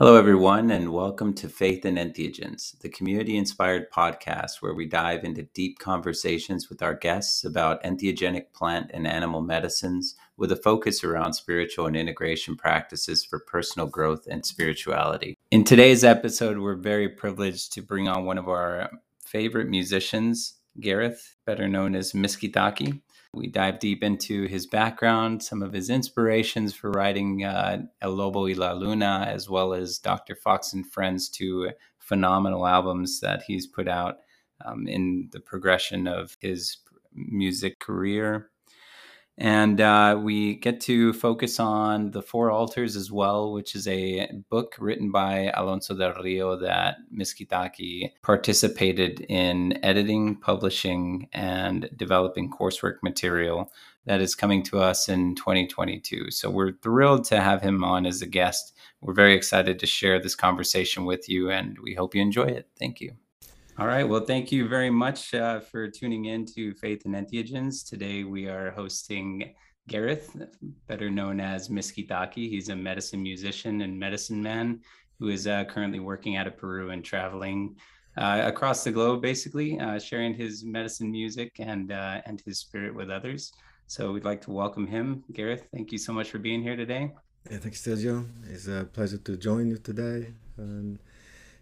Hello, everyone, and welcome to Faith and Entheogens, the community inspired podcast where we dive into deep conversations with our guests about entheogenic plant and animal medicines with a focus around spiritual and integration practices for personal growth and spirituality. In today's episode, we're very privileged to bring on one of our favorite musicians, Gareth, better known as Miskitaki. We dive deep into his background, some of his inspirations for writing uh, El Lobo y la Luna, as well as Dr. Fox and Friends, two phenomenal albums that he's put out um, in the progression of his music career. And uh, we get to focus on The Four Altars as well, which is a book written by Alonso del Rio that Miskitaki participated in editing, publishing, and developing coursework material that is coming to us in 2022. So we're thrilled to have him on as a guest. We're very excited to share this conversation with you, and we hope you enjoy it. Thank you. All right. Well, thank you very much uh, for tuning in to Faith and Entheogens. Today we are hosting Gareth, better known as Miskitaki. He's a medicine musician and medicine man who is uh, currently working out of Peru and traveling uh, across the globe, basically, uh, sharing his medicine music and uh, and his spirit with others. So we'd like to welcome him. Gareth, thank you so much for being here today. Yeah, thanks, Sergio. It's a pleasure to join you today. And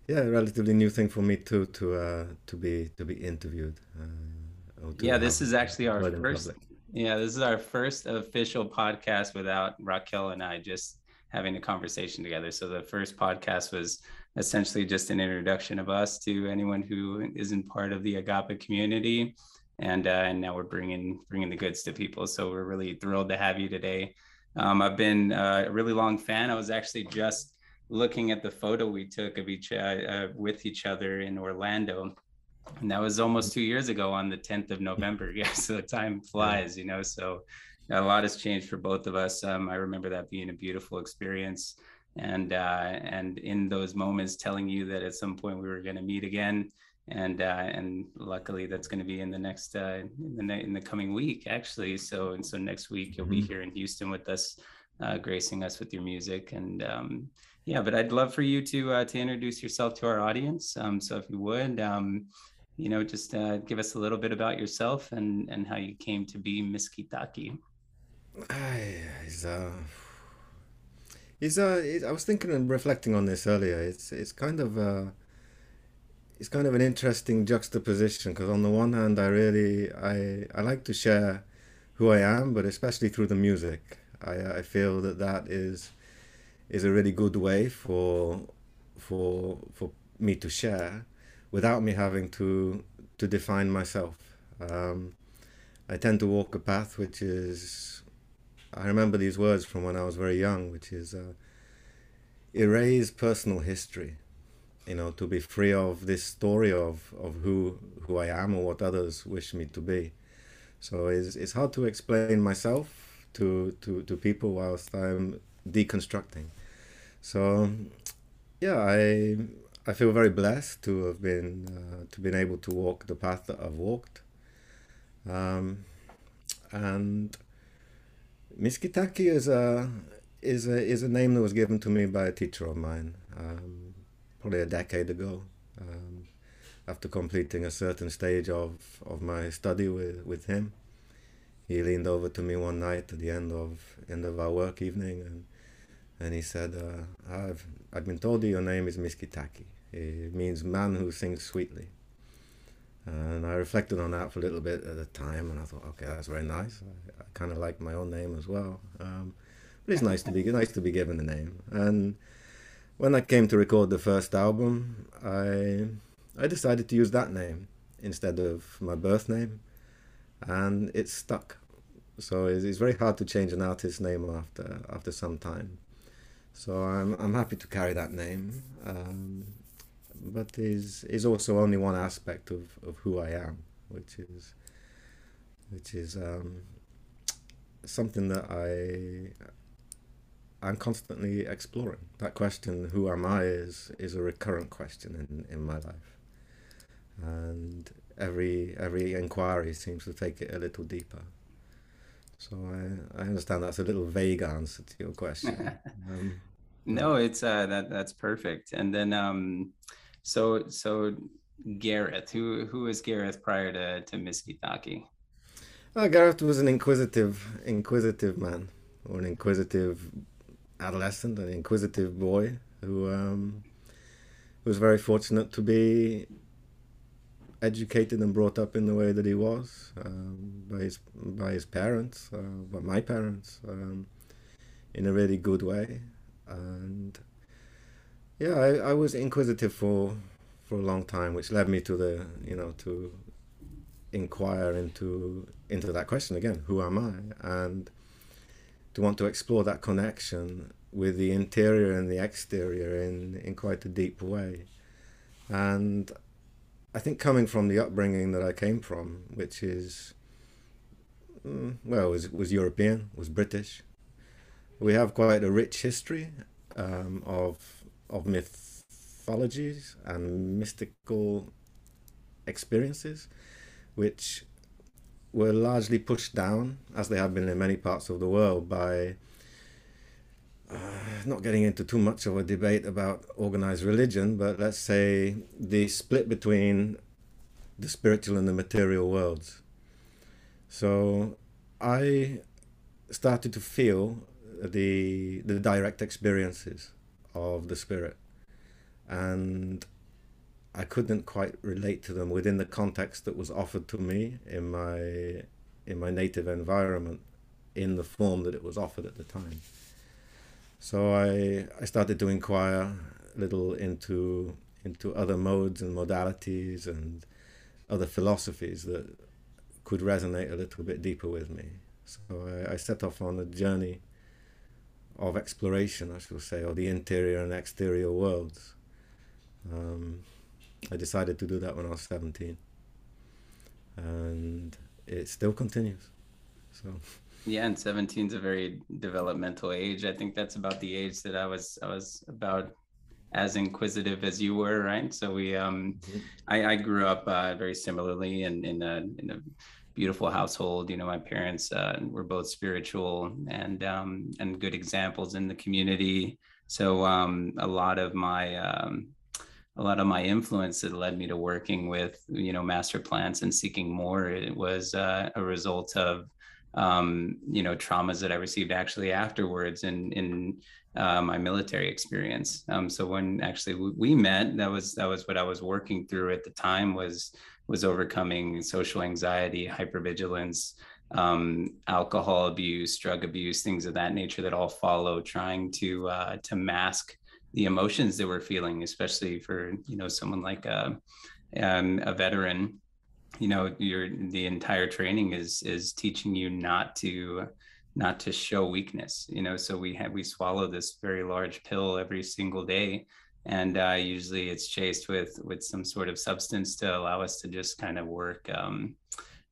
yeah, relatively new thing for me too to uh, to be to be interviewed. Uh, to yeah, this is actually our first. Yeah, this is our first official podcast without Raquel and I just having a conversation together. So the first podcast was essentially just an introduction of us to anyone who isn't part of the Agape community, and uh, and now we're bringing bringing the goods to people. So we're really thrilled to have you today. Um, I've been uh, a really long fan. I was actually just looking at the photo we took of each uh, uh, with each other in Orlando, and that was almost two years ago on the 10th of November. Yeah, so the time flies, you know. So a lot has changed for both of us. Um, I remember that being a beautiful experience, and uh, and in those moments, telling you that at some point we were going to meet again. And uh, and luckily that's going to be in the next uh, in the in the coming week actually. So and so next week you'll be mm-hmm. here in Houston with us, uh, gracing us with your music and um, yeah, but I'd love for you to uh, to introduce yourself to our audience. Um, so if you would, um, you know, just uh, give us a little bit about yourself and and how you came to be Miskitaki. It's uh, it's uh, I was thinking and reflecting on this earlier. It's it's kind of uh, it's kind of an interesting juxtaposition because on the one hand, I really I I like to share who I am, but especially through the music. I I feel that that is is a really good way for for for me to share without me having to to define myself. Um, I tend to walk a path which is I remember these words from when I was very young, which is uh, erase personal history. You know, to be free of this story of, of who who I am or what others wish me to be. So it's, it's hard to explain myself to, to, to people whilst I'm deconstructing. So, yeah, I I feel very blessed to have been uh, to been able to walk the path that I've walked. Um, and Miskitaki is a is a is a name that was given to me by a teacher of mine, um, probably a decade ago. Um, after completing a certain stage of, of my study with, with him, he leaned over to me one night at the end of end of our work evening and and he said, uh, I've, I've been told that your name is Miskitaki. It means man who sings sweetly. And I reflected on that for a little bit at the time, and I thought, okay, that's very nice. I, I kind of like my own name as well. Um, but it's nice to be nice to be given a name. And when I came to record the first album, I I decided to use that name instead of my birth name, and it stuck. So it's, it's very hard to change an artist's name after after some time. So I'm I'm happy to carry that name, um, but is is also only one aspect of, of who I am, which is which is um, something that I I'm constantly exploring. That question, "Who am I?" is is a recurrent question in, in my life, and every every inquiry seems to take it a little deeper. So I, I understand that's a little vague answer to your question. um, No, it's uh, that that's perfect. And then um, so so Gareth, who who was Gareth prior to to Miskitaki? Uh, Gareth was an inquisitive inquisitive man, or an inquisitive adolescent, an inquisitive boy who um, was very fortunate to be educated and brought up in the way that he was um, by his by his parents, uh, by my parents, um, in a really good way, and yeah, I, I was inquisitive for for a long time, which led me to the you know to inquire into into that question again: Who am I? And to want to explore that connection with the interior and the exterior in in quite a deep way, and I think coming from the upbringing that I came from, which is mm, well, was was European, was British. We have quite a rich history um, of of mythologies and mystical experiences, which were largely pushed down, as they have been in many parts of the world, by uh, not getting into too much of a debate about organized religion, but let's say the split between the spiritual and the material worlds. So I started to feel the the direct experiences of the spirit, and I couldn't quite relate to them within the context that was offered to me in my in my native environment, in the form that it was offered at the time. So I, I started to inquire a little into into other modes and modalities and other philosophies that could resonate a little bit deeper with me. So I, I set off on a journey of exploration, I should say, of the interior and exterior worlds. Um, I decided to do that when I was 17. And it still continues. So. Yeah, and 17 is a very developmental age. I think that's about the age that I was I was about as inquisitive as you were, right? So we um mm-hmm. I, I grew up uh, very similarly in in a in a beautiful household. You know, my parents uh, were both spiritual and um and good examples in the community. So um a lot of my um a lot of my influence that led me to working with you know master plants and seeking more it was uh, a result of um, you know traumas that I received actually afterwards in in uh, my military experience. Um, so when actually we met, that was that was what I was working through at the time was was overcoming social anxiety, hypervigilance, um, alcohol abuse, drug abuse, things of that nature that all follow trying to uh, to mask the emotions that we're feeling, especially for you know someone like a, um, a veteran. You know your the entire training is is teaching you not to not to show weakness you know so we have we swallow this very large pill every single day and uh, usually it's chased with with some sort of substance to allow us to just kind of work um,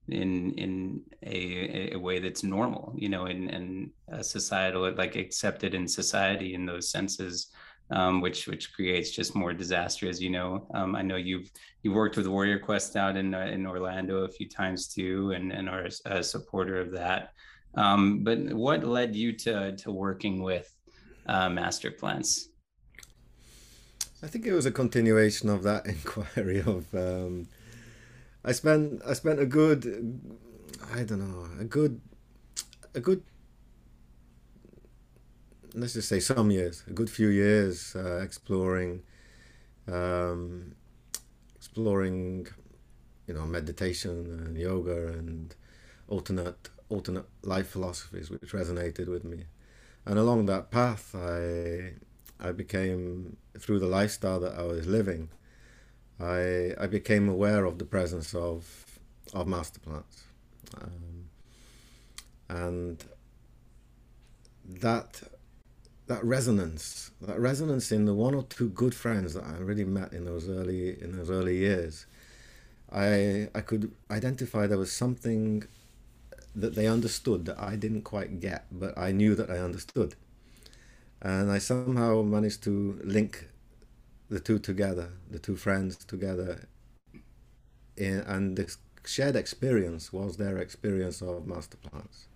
in in a, a way that's normal you know in in a societal like accepted in society in those senses um, which which creates just more disaster. As you know, um, I know you've you worked with Warrior Quest out in uh, in Orlando a few times too, and and are a supporter of that. Um, but what led you to to working with uh, Master Plants? I think it was a continuation of that inquiry of. Um, I spent I spent a good, I don't know, a good, a good let's just say some years, a good few years, uh, exploring, um, exploring, you know, meditation and yoga and alternate alternate life philosophies, which resonated with me. And along that path, I I became through the lifestyle that I was living. I I became aware of the presence of of master plants, um, and that that resonance, that resonance in the one or two good friends that I really met in those early in those early years, I I could identify there was something that they understood that I didn't quite get, but I knew that I understood, and I somehow managed to link the two together, the two friends together, in, and the shared experience was their experience of master plants,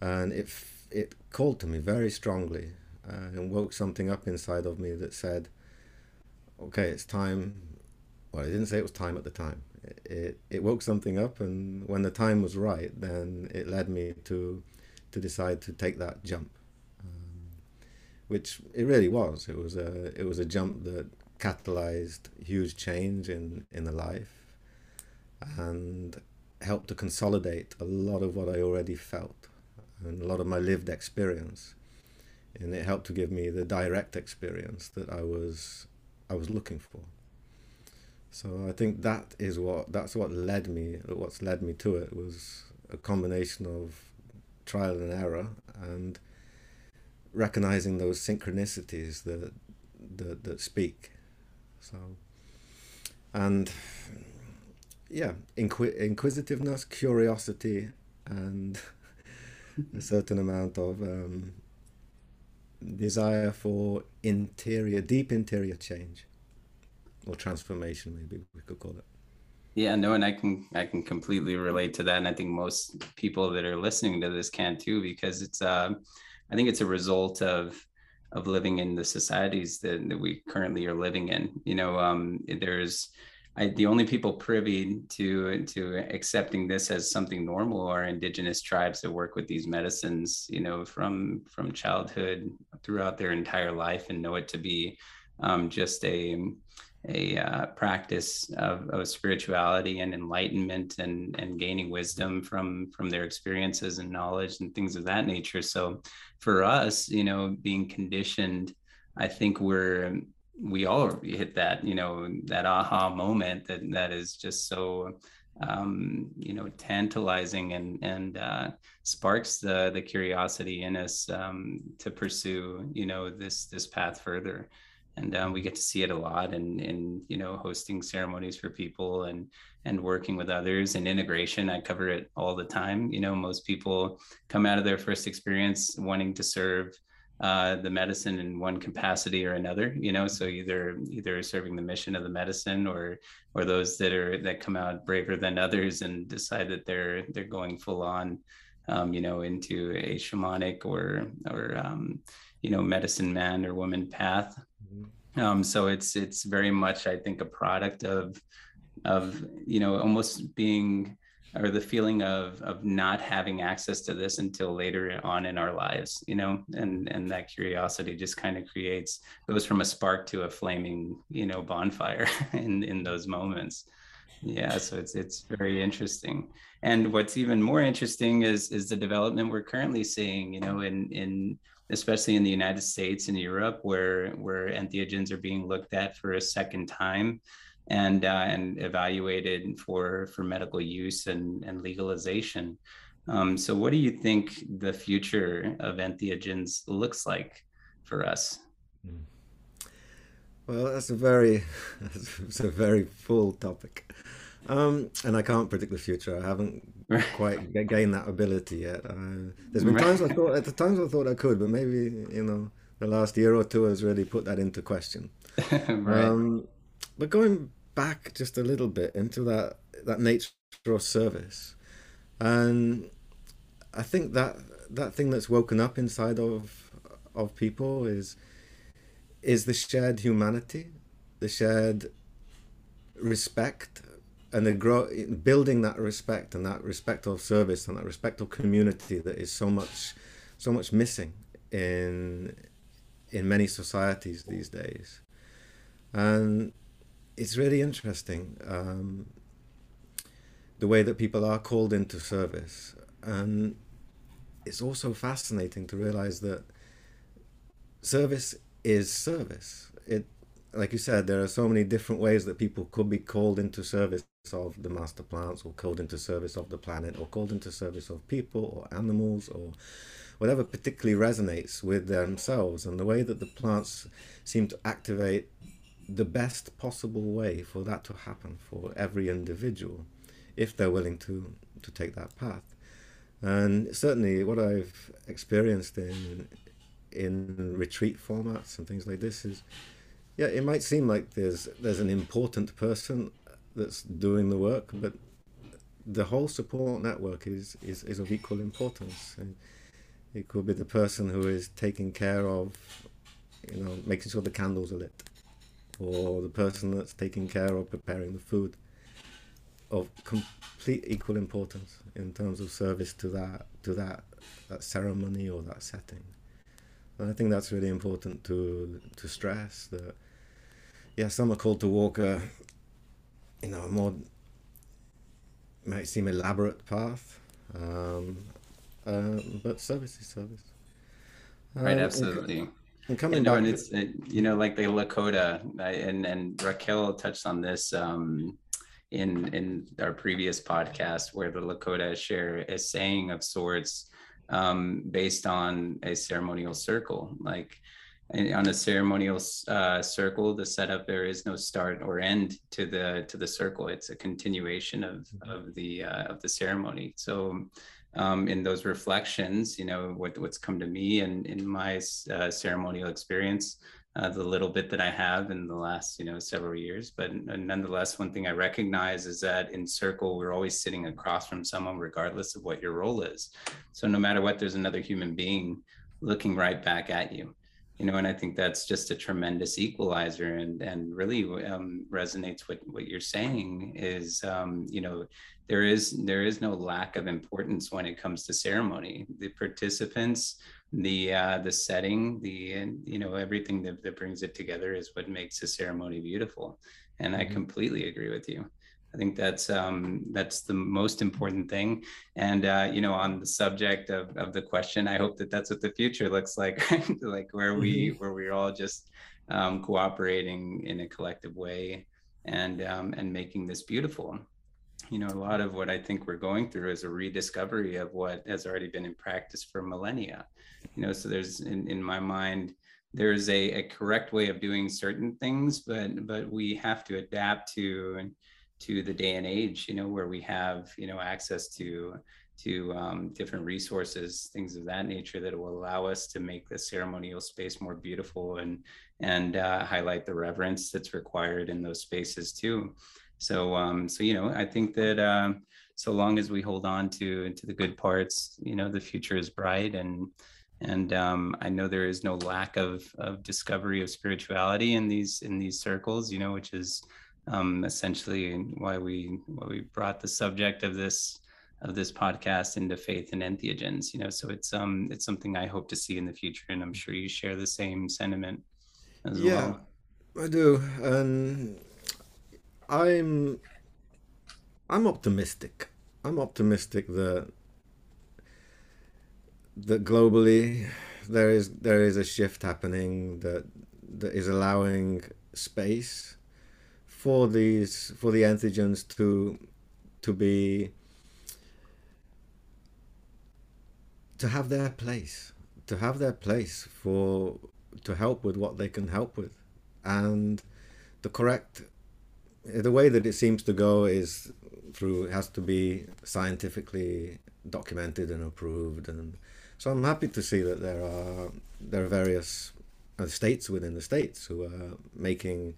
and it it called to me very strongly uh, and woke something up inside of me that said, "Okay, it's time." Well, I didn't say it was time at the time. It, it, it woke something up, and when the time was right, then it led me to to decide to take that jump, um, which it really was. It was a it was a jump that catalyzed huge change in in the life, and helped to consolidate a lot of what I already felt and a lot of my lived experience. And it helped to give me the direct experience that I was I was looking for. So I think that is what that's what led me what's led me to it was a combination of trial and error and recognizing those synchronicities that that, that speak. So and yeah, inqui- inquisitiveness, curiosity, and a certain amount of um, desire for interior, deep interior change or transformation, maybe we could call it. Yeah, no, and I can I can completely relate to that, and I think most people that are listening to this can too, because it's uh, I think it's a result of of living in the societies that, that we currently are living in. You know, um, there's I, the only people privy to to accepting this as something normal are indigenous tribes that work with these medicines, you know, from from childhood throughout their entire life, and know it to be um, just a a uh, practice of, of spirituality and enlightenment and and gaining wisdom from from their experiences and knowledge and things of that nature. So, for us, you know, being conditioned, I think we're we all hit that you know that aha moment that that is just so um, you know tantalizing and and uh, sparks the the curiosity in us um, to pursue you know this this path further and um, we get to see it a lot and in you know hosting ceremonies for people and and working with others and integration i cover it all the time you know most people come out of their first experience wanting to serve uh, the medicine in one capacity or another you know so either either serving the mission of the medicine or or those that are that come out braver than others and decide that they're they're going full on um, you know into a shamanic or or um, you know medicine man or woman path. Um, so it's it's very much i think a product of of you know almost being or the feeling of of not having access to this until later on in our lives you know? And and that curiosity just kind of creates goes from a spark to a flaming you know bonfire in in those moments. Yeah so it's it's very interesting. And what's even more interesting is is the development we're currently seeing you know in in especially in the united states and europe where where entheogens are being looked at for a second time and uh, and evaluated for for medical use and and legalization. Um, so, what do you think the future of entheogens looks like for us? Hmm. Well, that's a very it's a very full topic, um, and I can't predict the future. I haven't quite gain that ability yet. Uh, there's been times I thought at the times I thought I could, but maybe you know the last year or two has really put that into question. right. Um, but going back just a little bit into that that nature of service, and I think that that thing that's woken up inside of of people is is the shared humanity, the shared respect, and the grow building that respect and that respect of service and that respect of community that is so much so much missing in in many societies these days. And it's really interesting um, the way that people are called into service. And it's also fascinating to realize that service is service. It, like you said, there are so many different ways that people could be called into service of the master plants, or called into service of the planet, or called into service of people or animals, or whatever particularly resonates with themselves. And the way that the plants seem to activate the best possible way for that to happen for every individual if they're willing to to take that path and certainly what i've experienced in in retreat formats and things like this is yeah it might seem like there's there's an important person that's doing the work but the whole support network is is, is of equal importance and It could be the person who is taking care of, you know, making sure the candles are lit, or the person that's taking care of preparing the food. Of complete equal importance in terms of service to that to that that ceremony or that setting. And I think that's really important to to stress that. Yeah, some are called to walk a, you know, a more might seem elaborate path, um, uh, but service is service. Right, um, absolutely. And, and coming and, back, and it's it, you know like the Lakota, and and Raquel touched on this um, in in our previous podcast, where the Lakota share a saying of sorts um, based on a ceremonial circle, like on a ceremonial uh, circle the setup there is no start or end to the to the circle it's a continuation of mm-hmm. of the uh, of the ceremony so um, in those reflections you know what what's come to me and in my uh, ceremonial experience uh, the little bit that I have in the last, you know, several years. But nonetheless, one thing I recognize is that in circle, we're always sitting across from someone, regardless of what your role is. So no matter what, there's another human being looking right back at you you know and i think that's just a tremendous equalizer and and really um, resonates with what you're saying is um, you know there is there is no lack of importance when it comes to ceremony. The participants the uh, the setting the you know everything that, that brings it together is what makes a ceremony beautiful. And mm-hmm. i completely agree with you I think that's um, that's the most important thing. And uh, you know, on the subject of, of the question, I hope that that's what the future looks like, like where we mm-hmm. where we're all just um, cooperating in a collective way and um, and making this beautiful. You know, a lot of what I think we're going through is a rediscovery of what has already been in practice for millennia. You know, so there's in, in my mind there's a, a correct way of doing certain things, but but we have to adapt to and to the day and age, you know, where we have, you know, access to to um, different resources, things of that nature that will allow us to make the ceremonial space more beautiful and and uh, highlight the reverence that's required in those spaces too. So um, so you know, I think that um, so long as we hold on to to the good parts, you know, the future is bright and and um, I know there is no lack of of discovery of spirituality in these in these circles, you know, which is um, essentially why we why we brought the subject of this of this podcast into faith and entheogens. You know, so it's um it's something I hope to see in the future, and I'm sure you share the same sentiment as yeah, well. I do, and I'm I'm optimistic. I'm optimistic that that globally there is there is a shift happening that that is allowing space for these for the entheogens to to be to have their place to have their place for to help with what they can help with. And the correct the way that it seems to go is through has to be scientifically documented and approved. And so I'm happy to see that there are there are various uh, states within the states who are making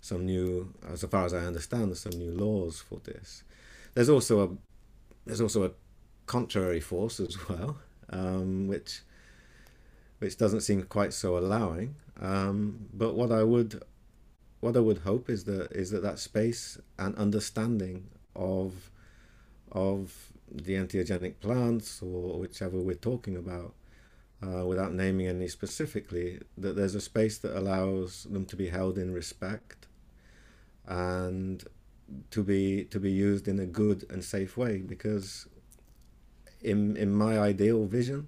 some new, as far as I understand, some new laws for this. There's also a there's also a contrary force as well, um, which which doesn't seem quite so allowing. Um, but what I would what I would hope is that is that that space and understanding of of the entheogenic plants or whichever we're talking about, uh, without naming any specifically, that there's a space that allows them to be held in respect and to be to be used in a good and safe way because in in my ideal vision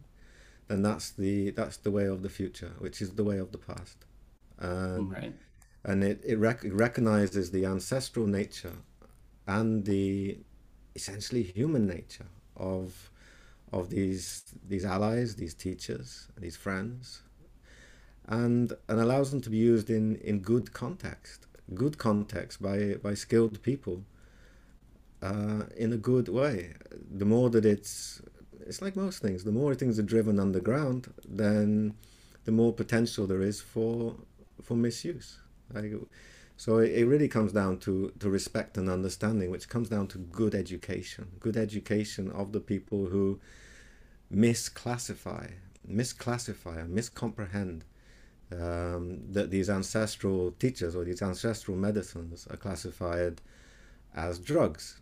then that's the that's the way of the future which is the way of the past and right. and it it, rec- it recognizes the ancestral nature and the essentially human nature of of these these allies these teachers these friends and and allows them to be used in in good context good context by by skilled people uh, in a good way. The more that it's it's like most things. The more things are driven underground, then the more potential there is for for misuse. So it, it really comes down to, to respect and understanding, which comes down to good education, good education of the people who misclassify, misclassify, miscomprehend um, that these ancestral teachers or these ancestral medicines are classified as drugs,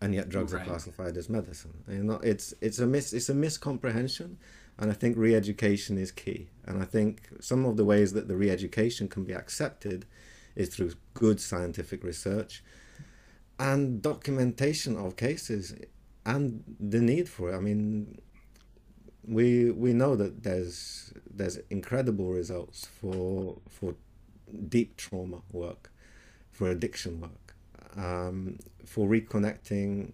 and yet drugs right. are classified as medicine. You know, it's it's a mis it's a miscomprehension, and I think re-education is key. And I think some of the ways that the re-education can be accepted is through good scientific research and documentation of cases and the need for it. I mean, we we know that there's there's incredible results for for deep trauma work, for addiction work, um, for reconnecting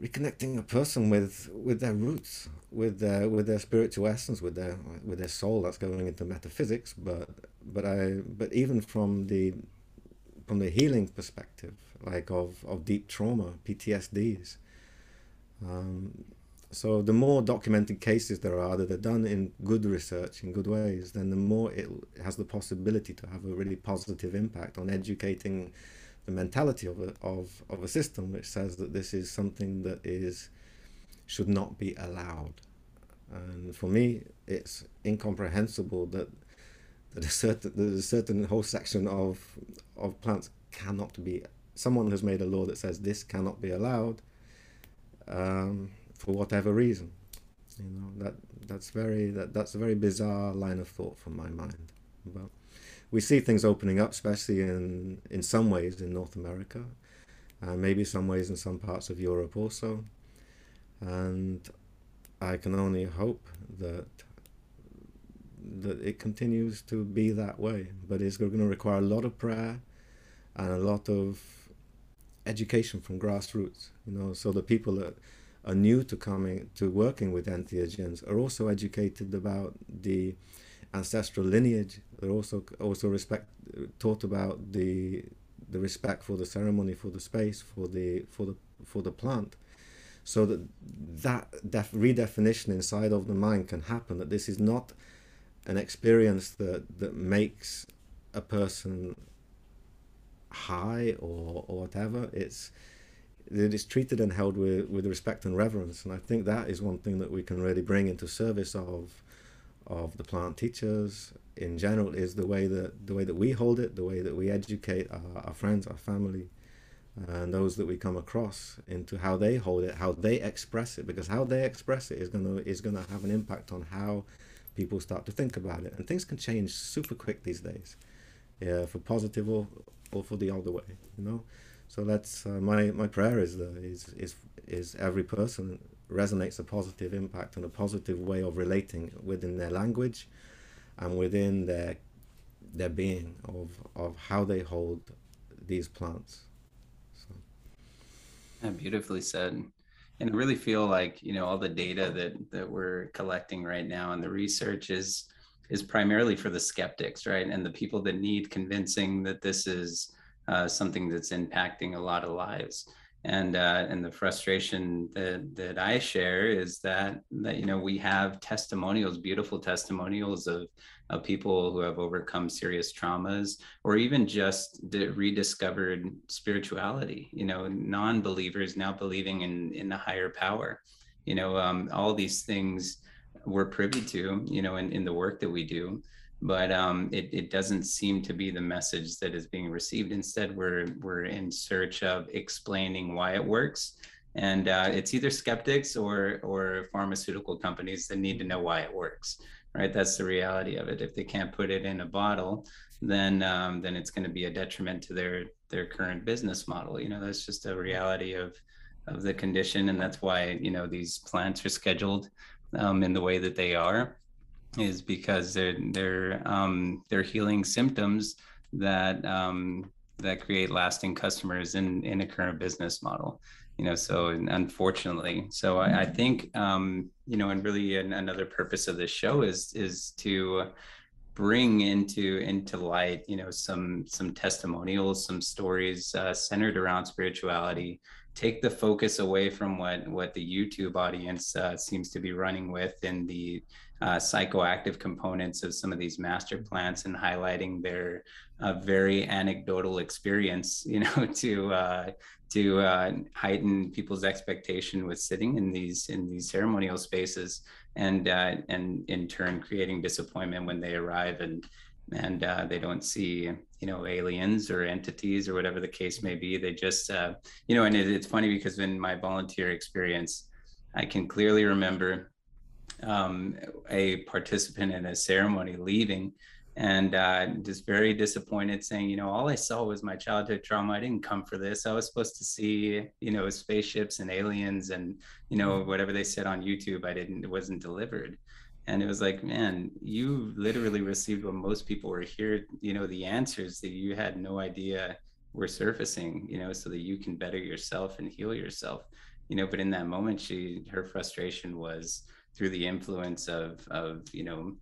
reconnecting a person with with their roots, with their with their spiritual essence, with their with their soul. That's going into metaphysics, but but I but even from the from the healing perspective, like of of deep trauma, PTSDs. Um, so the more documented cases there are that are done in good research in good ways, then the more it has the possibility to have a really positive impact on educating the mentality of a, of, of a system which says that this is something that is should not be allowed. And for me, it's incomprehensible that that a certain that a certain whole section of of plants cannot be. Someone has made a law that says this cannot be allowed. Um, for whatever reason. You know that that's very that that's a very bizarre line of thought from my mind. But we see things opening up, especially in in some ways in North America, and maybe some ways in some parts of Europe also. And I can only hope that that it continues to be that way. But it's going to require a lot of prayer and a lot of education from grassroots. You know, so the people that are new to coming to working with entheogens are also educated about the ancestral lineage. They're also also respect taught about the the respect for the ceremony, for the space, for the for the for the plant, so that that def- redefinition inside of the mind can happen. That this is not an experience that that makes a person high or or whatever. It's it is treated and held with, with respect and reverence. And I think that is one thing that we can really bring into service of of the plant teachers in general is the way that the way that we hold it, the way that we educate our, our friends, our family, uh, and those that we come across into how they hold it, how they express it, because how they express it is gonna is gonna have an impact on how people start to think about it. And things can change super quick these days, yeah, for positive or or for the other way, you know. So that's uh, my my prayer is that is is is every person resonates a positive impact and a positive way of relating within their language and within their their being of of how they hold these plants. So. Yeah, beautifully said. And I really feel like you know all the data that that we're collecting right now and the research is is primarily for the skeptics, right? And the people that need convincing that this is uh, something that's impacting a lot of lives. And uh, and the frustration that that I share is that that you know we have testimonials, beautiful testimonials of of people who have overcome serious traumas, or even just rediscovered spirituality. You know, non-believers now believing in in a higher power. You know, um, all these things we're privy to. You know, in in the work that we do but um, it, it doesn't seem to be the message that is being received. Instead, we're we're in search of explaining why it works, and uh, it's either skeptics or or pharmaceutical companies that need to know why it works. Right, that's the reality of it. If they can't put it in a bottle, then um, then it's going to be a detriment to their their current business model. You know, that's just a reality of of the condition, and that's why you know these plants are scheduled um, in the way that they are is because they're they're um, they're healing symptoms that um, that create lasting customers in in a current business model you know so unfortunately. So i, I think um, you know and really an, another purpose of this show is is to bring into into light you know some some testimonials some stories uh, centered around spirituality. Take the focus away from what what the youtube audience uh, seems to be running with in the uh, psychoactive components of some of these master plants and highlighting their uh, very anecdotal experience, you know, to uh, to uh, heighten people's expectation with sitting in these in these ceremonial spaces, and uh, and in turn creating disappointment when they arrive and and uh, they don't see you know aliens or entities or whatever the case may be. They just you know, and it, it's funny because in my volunteer experience, I can clearly remember um, a participant in a ceremony leaving. And uh, just very disappointed saying you know all i saw was my childhood trauma. I didn't come for this. I was supposed to see you know spaceships and aliens and you know mm-hmm. whatever they said on youtube. I didn't it wasn't delivered. And it was like man you literally received what most people were here you know the answers that you had no idea were surfacing you know so that you can better yourself and heal yourself. You know but in that moment she her frustration was through the influence of of you know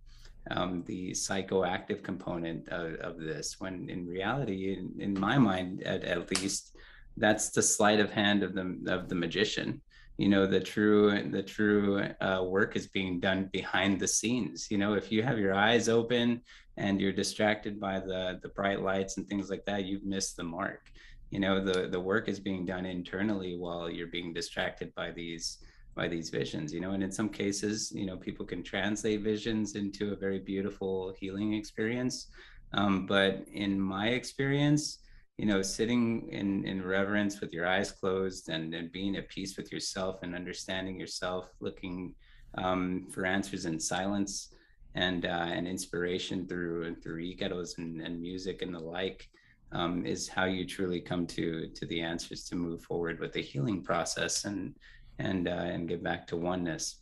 um, the psychoactive component of, of, this when in reality in, in my mind at, at, least that's the sleight of hand of the of the magician. You know the true the true uh, work is being done behind the scenes. You know if you have your eyes open and you're distracted by the the bright lights and things like that you've missed the mark. You know the the work is being done internally while you're being distracted by these by these visions you know and in some cases you know people can translate visions into a very beautiful healing experience. Um, but in my experience you know sitting in in reverence with your eyes closed and and being at peace with yourself and understanding yourself looking um, for answers in silence and uh, and inspiration through through icaros and, and music and the like um, is how you truly come to to the answers to move forward with the healing process. And and uh, and get back to oneness.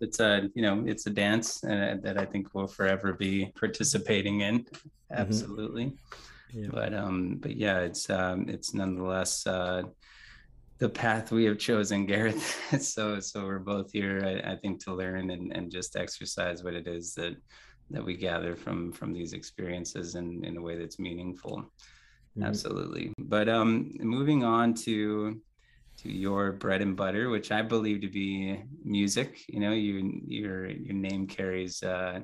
It's a you know it's a dance uh, that I think we'll forever be participating in, mm-hmm. absolutely. Mm-hmm. Yeah. But um, but yeah, it's um, it's nonetheless uh, the path we have chosen, Gareth. so so we're both here, I, I think, to learn and and just exercise what it is that that we gather from from these experiences in in a way that's meaningful. Mm-hmm. Absolutely. But um, moving on to to your bread and butter, which I believe to be music. You know, you your your name carries uh,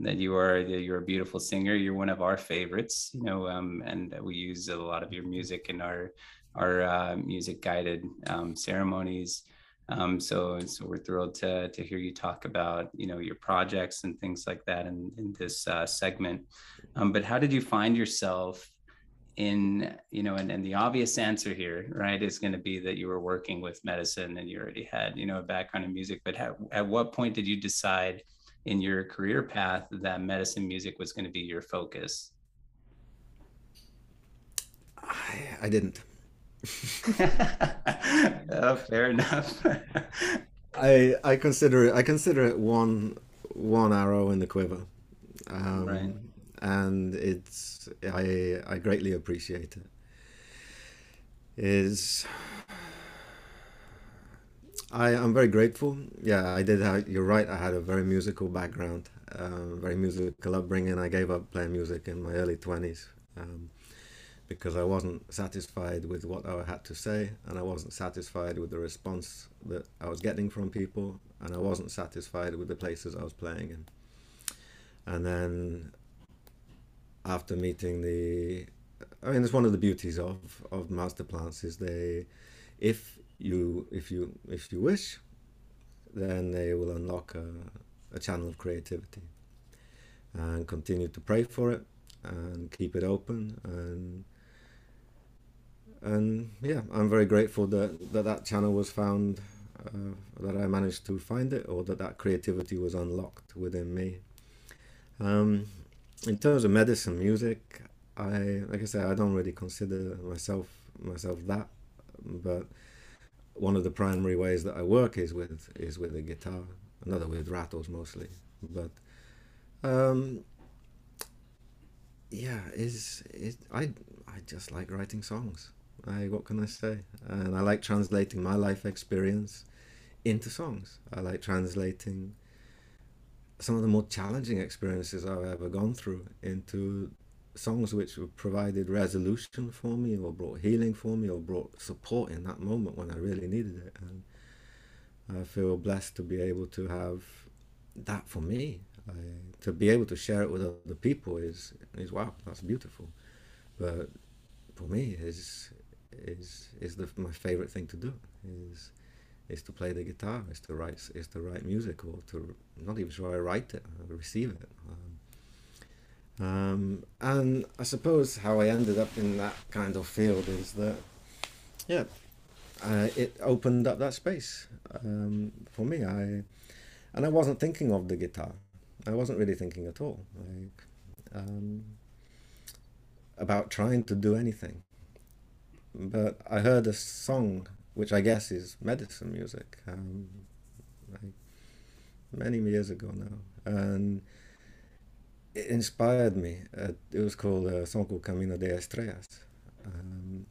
that you are you're a beautiful singer. You're one of our favorites. You know, um, and we use a lot of your music in our our uh, music guided um, ceremonies. Um, so, so we're thrilled to to hear you talk about you know your projects and things like that in in this uh, segment. Um, but how did you find yourself in you know and, and the obvious answer here right is going to be that you were working with medicine and you already had you know a background in music but at what point did you decide in your career path that medicine music was going to be your focus? I, I didn't. Oh, fair enough. I i consider it i consider it one one arrow in the quiver. Um, right and it's I I greatly appreciate it. Is I am very grateful. Yeah, I did. Have, you're right. I had a very musical background, um, very musical upbringing. I gave up playing music in my early twenties um, because I wasn't satisfied with what I had to say, and I wasn't satisfied with the response that I was getting from people, and I wasn't satisfied with the places I was playing in. And then after meeting the I mean it's one of the beauties of of master plants is they if you if you if you wish then they will unlock a, a channel of creativity and continue to pray for it and keep it open and and yeah I'm very grateful that that, that channel was found uh, that I managed to find it or that that creativity was unlocked within me. Um, in terms of medicine music, I like I said, I don't really consider myself myself that, but one of the primary ways that I work is with is with the guitar, another with rattles mostly, but um, yeah, is it I I just like writing songs. I what can I say? And I like translating my life experience into songs. I like translating some of the more challenging experiences I've ever gone through into songs which provided resolution for me or brought healing for me or brought support in that moment when I really needed it. And I feel blessed to be able to have that for me, I, to be able to share it with other people is is wow, that's beautiful. But for me, is is is the, my favorite thing to do is is to play the guitar, is to write is to write music, or to not even sure I write it, I receive it. Um, um, and I suppose how I ended up in that kind of field is that, yeah, uh, it opened up that space um, for me. I and I wasn't thinking of the guitar. I wasn't really thinking at all, like um, about trying to do anything. But I heard a song, which I guess is medicine music, um, like many years ago now, and it inspired me. Uh, it was called a song called Camino de Estrellas, um,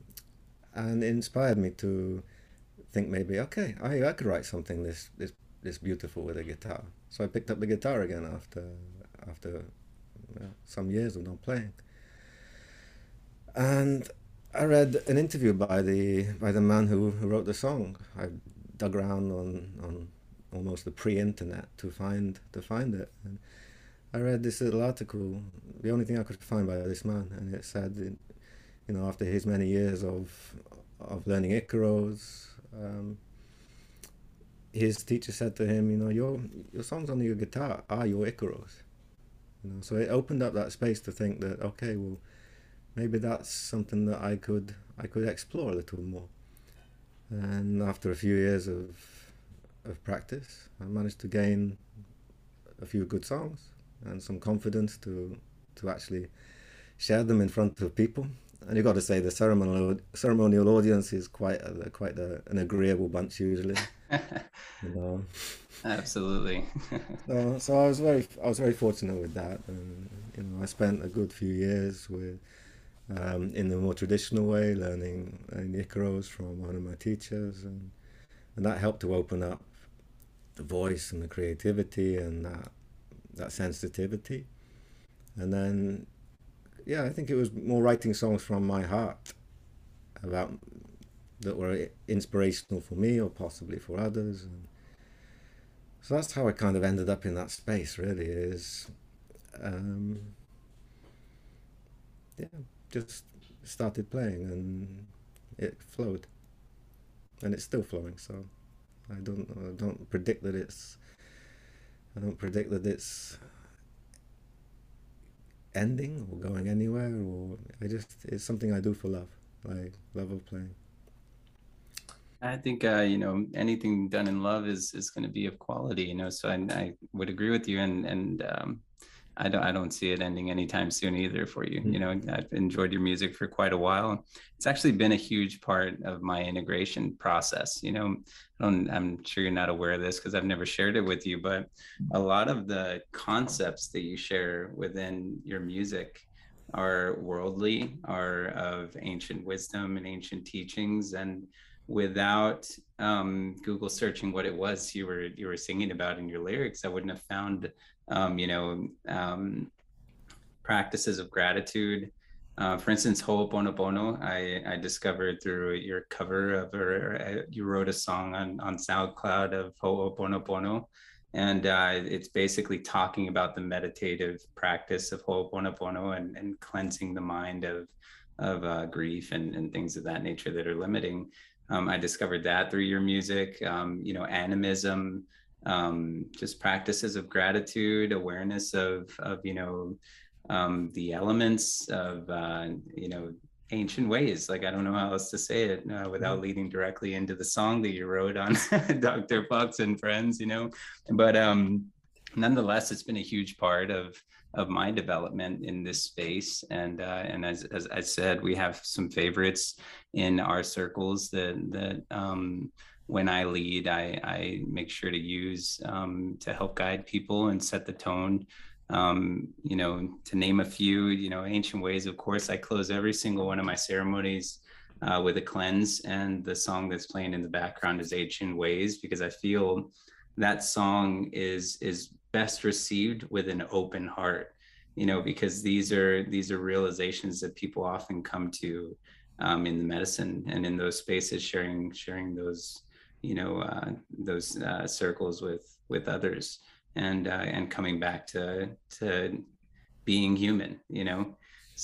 and it inspired me to think maybe, okay, I, I could write something this this this beautiful with a guitar. So I picked up the guitar again after after some years of not playing. And I read an interview by the by the man who, who wrote the song. I dug around on, on almost the pre-internet to find to find it. And I read this little article, the only thing I could find by this man, and it said, you know, after his many years of of learning Icaros, um, his teacher said to him, you know, your your songs on your guitar are your Icaros. You know, so it opened up that space to think that okay, well, maybe that's something that I could I could explore a little more. And after a few years of of practice, I managed to gain a few good songs and some confidence to to actually share them in front of people and you've got to say the ceremonial ceremonial audience is quite a, quite a, an agreeable bunch usually. you know. Absolutely. so, so I was very I was very fortunate with that, and you know I spent a good few years with um, in the more traditional way, learning Icaros from one of my teachers, and and that helped to open up the voice and the creativity and that that sensitivity, and then yeah, I think it was more writing songs from my heart about that were inspirational for me or possibly for others. And so that's how I kind of ended up in that space. Really, is um, yeah, just started playing and it flowed, and it's still flowing. So I don't I don't predict that it's I don't predict that it's ending or going anywhere or I just it's something I do for love like love of playing I think uh, you know anything done in love is is going to be of quality you know so I, I would agree with you and and um, I don't I don't see it ending anytime soon either for you. Mm-hmm. You know, I've enjoyed your music for quite a while. It's actually been a huge part of my integration process. You know, I don't I'm sure you're not aware of this because I've never shared it with you, but a lot of the concepts that you share within your music are worldly, are of ancient wisdom and ancient teachings and without um, Google searching what it was you were you were singing about in your lyrics, I wouldn't have found um, you know, um, practices of gratitude. Uh, for instance, Ho'oponopono, I, I discovered through your cover of, or uh, you wrote a song on, on SoundCloud of Ho'oponopono. And uh, it's basically talking about the meditative practice of Ho'oponopono and, and cleansing the mind of, of uh, grief and, and things of that nature that are limiting. Um, I discovered that through your music, um, you know, animism, um, just practices of gratitude, awareness of, of you know, um, the elements of, uh, you know, ancient ways. Like, I don't know how else to say it uh, without mm-hmm. leading directly into the song that you wrote on Dr. Fox and Friends, you know, but um, nonetheless, it's been a huge part of, of my development in this space. And, uh, and as, as I said, we have some favorites in our circles that, that, um, when I lead, I, I make sure to use um, to help guide people and set the tone. Um, you know, to name a few, you know, ancient ways, of course, I close every single one of my ceremonies uh, with a cleanse. And the song that's playing in the background is Ancient Ways because I feel that song is is best received with an open heart you know because these are these are realizations that people often come to um, in the medicine and in those spaces sharing sharing those you know uh, those uh, circles with with others and uh, and coming back to to being human you know?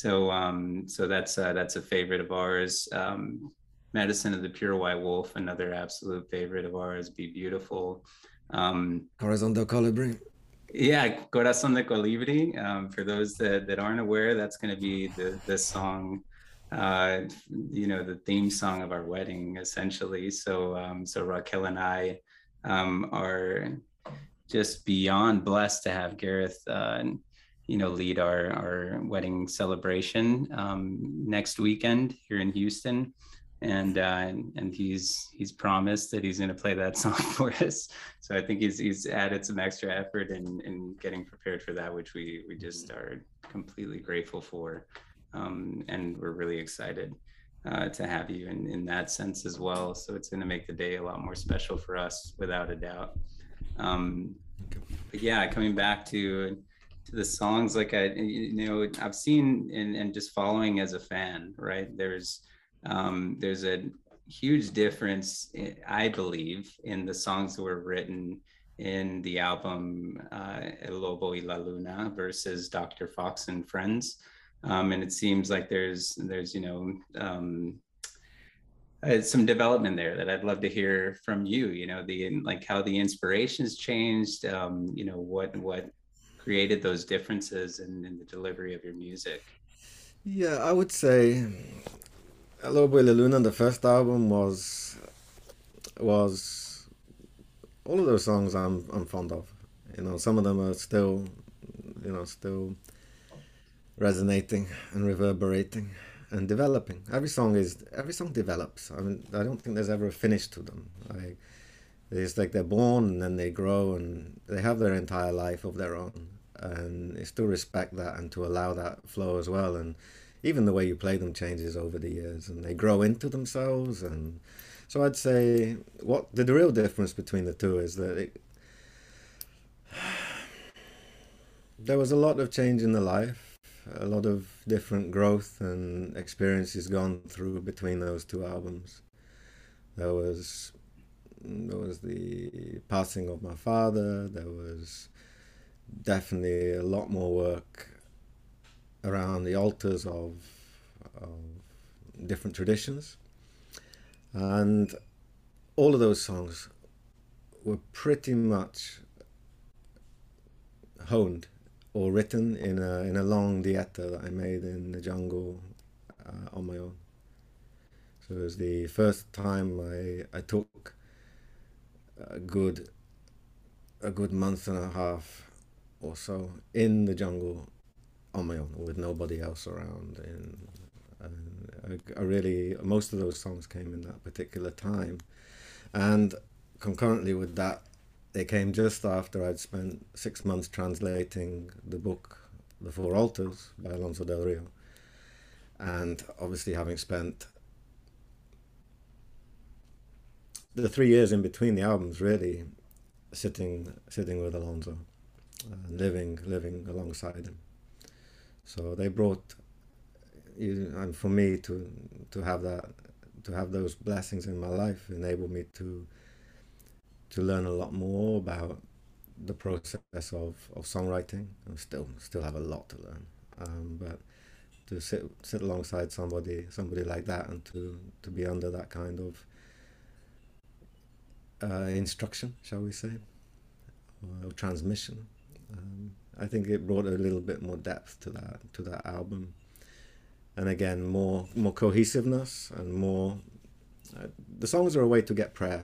So um so that's uh, that's a favorite of ours. Um medicine of the pure white wolf another absolute favorite of ours be beautiful. Um corazon de colibri. Yeah corazon de colibri. Um, for those that, that aren't aware that's going to be the the song uh you know the theme song of our wedding essentially. So um so raquel and i um are just beyond blessed to have gareth uh you know lead our our wedding celebration um, next weekend here in Houston, and uh, and he's he's promised that he's going to play that song for us. So I think he's he's added some extra effort in in getting prepared for that, which we we just are completely grateful for, um, and we're really excited. Uh, to have you in, in that sense as well. So it's going to make the day a lot more special for us, without a doubt. Um, but yeah, coming back to to the songs like i you know i've seen and, and just following as a fan right there's um there's a huge difference eh, i believe in the songs that were written in the album uh, El Lobo y la Luna versus Dr. Fox and Friends. Um, and it seems like there's there's you know um, uh, some development there that I'd love to hear from you. You know the like how the inspirations changed. Um, you know what what created those differences in, in the delivery of your music? Yeah, I would say El Lobo y la Luna, the first album was was all of those songs I'm I'm fond of. You know, some of them are still you know, still resonating and reverberating and developing. Every song is every song develops. I mean, I don't think there's ever a finish to them. Like it's like they're born and then they grow and they have their entire life of their own. And it's to respect that and to allow that flow as well. And even the way you play them changes over the years and they grow into themselves. And so I'd say what the, the real difference between the two is that it, there was a lot of change in the life, a lot of different growth and experiences gone through between those two albums. There was there was the passing of my father. There was definitely a lot more work around the altars of, of different traditions. And all of those songs were pretty much honed or written in a, in a long dieta that I made in the jungle uh, on my own. So it was the first time I, I took a good a good month and a half or so in the jungle on my own with nobody else around and, and I, I, really most of those songs came in that particular time and concurrently with that they came just after I'd spent six months translating the book The Four Altars by Alonso del Rio and obviously having spent the three years in between the albums really sitting sitting with Alonso, uh, living living alongside him. So they brought, you, and for me to to have that to have those blessings in my life enabled me to to learn a lot more about the process of, of songwriting. I still still have a lot to learn, um, but to sit sit alongside somebody somebody like that and to to be under that kind of uh, instruction, shall we say, or transmission. Um, I think it brought a little bit more depth to that to that album, and again more more cohesiveness and more. Uh, the songs are a way to get prayer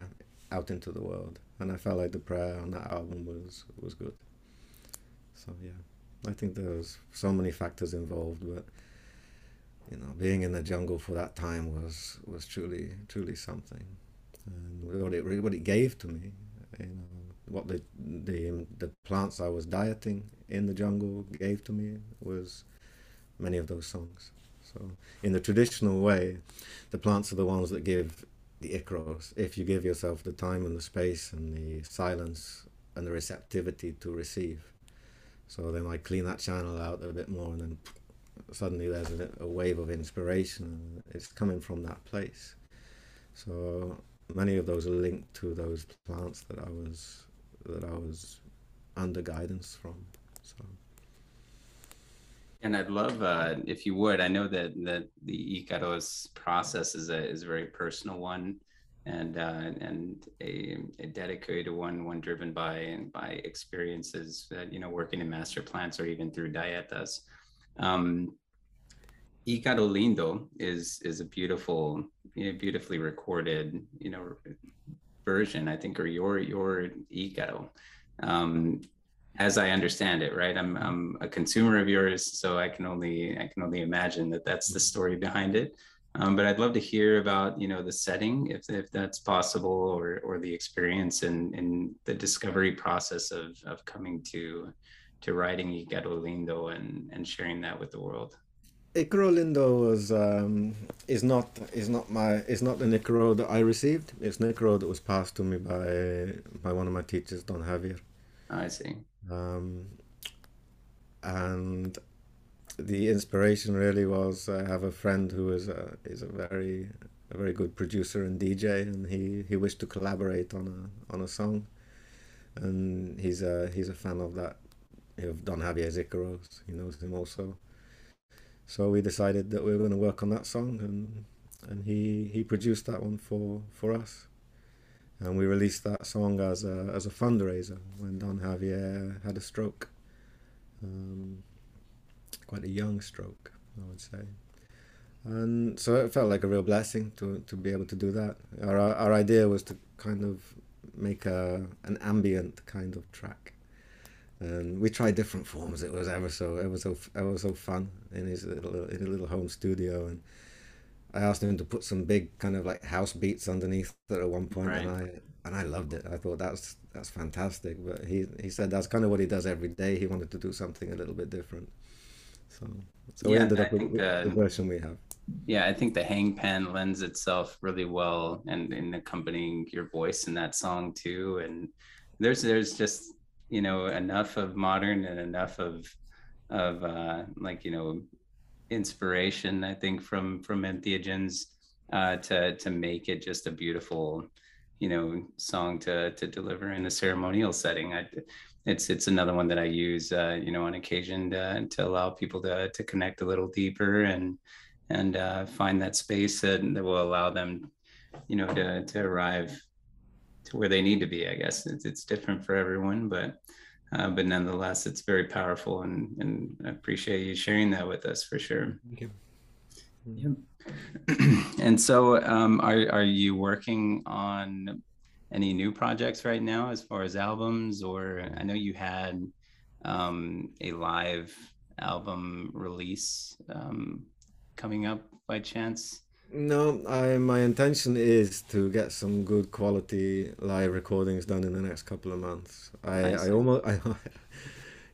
out into the world, and I felt like the prayer on that album was was good. So yeah, I think there was so many factors involved, but you know, being in the jungle for that time was was truly truly something and what it what it gave to me, you know, what the the um, the plants I was dieting in the jungle gave to me was many of those songs. So in the traditional way, the plants are the ones that give the Icaros. If you give yourself the time and the space and the silence and the receptivity to receive, so then I clean that channel out a bit more, and then suddenly there's a, a wave of inspiration. It's coming from that place. So many of those are linked to those plants that I was that I was under guidance from. So. And I'd love uh, if you would. I know that that the Icaros process is a is a very personal one, and uh, and a, a dedicated one, one driven by by experiences that you know working in master plants or even through dietas. Um, Icaro Lindo is is a beautiful, you know, beautifully recorded, you know, version. I think, or your your Icaro. Um, as I understand it, right? I'm I'm a consumer of yours, so I can only I can only imagine that that's the story behind it. Um, but I'd love to hear about you know the setting, if if that's possible, or or the experience and in, in the discovery process of of coming to to writing Icaro Lindo and and sharing that with the world. Icaro Lindo was um, is not is not my is not the Icaro that I received. It's an Icaro that was passed to me by by one of my teachers, Don Javier. I see. Um, and the inspiration really was I have a friend who is a is a very a very good producer and DJ, and he, he wished to collaborate on a on a song, and he's a he's a fan of that of Don Javier's Icaros. He knows him also, so we decided that we were going to work on that song, and and he he produced that one for for us and we released that song as a as a fundraiser when Don Javier had a stroke, um, quite a young stroke, I would say, and so it felt like a real blessing to to be able to do that. Our our idea was to kind of make a an ambient kind of track, and we tried different forms. It was ever so ever so ever so fun in his little in a little home studio and I asked him to put some big kind of like house beats underneath it at one point, right. and I and I loved it. I thought that's that's fantastic. But he he said that's kind of what he does every day. He wanted to do something a little bit different. So so yeah, we ended up with, with the version we have. Yeah, I think the handpan lends itself really well and in accompanying your voice in that song too. And there's there's just you know enough of modern and enough of of uh, like you know inspiration, I think, from from entheogens uh, to to make it just a beautiful, you know, song to to deliver in a ceremonial setting. I, it's it's another one that I use, uh, you know, on occasion to, to allow people to to connect a little deeper and and uh, find that space that, that will allow them, you know, to to arrive to where they need to be. I guess it's it's different for everyone, but uh, but nonetheless, it's very powerful, and and I appreciate you sharing that with us for sure. Thank you. Yeah. and so, um, are are you working on any new projects right now, as far as albums? Or I know you had um, a live album release um, coming up by chance. No, I my intention is to get some good quality live recordings done in the next couple of months. I I, I almost I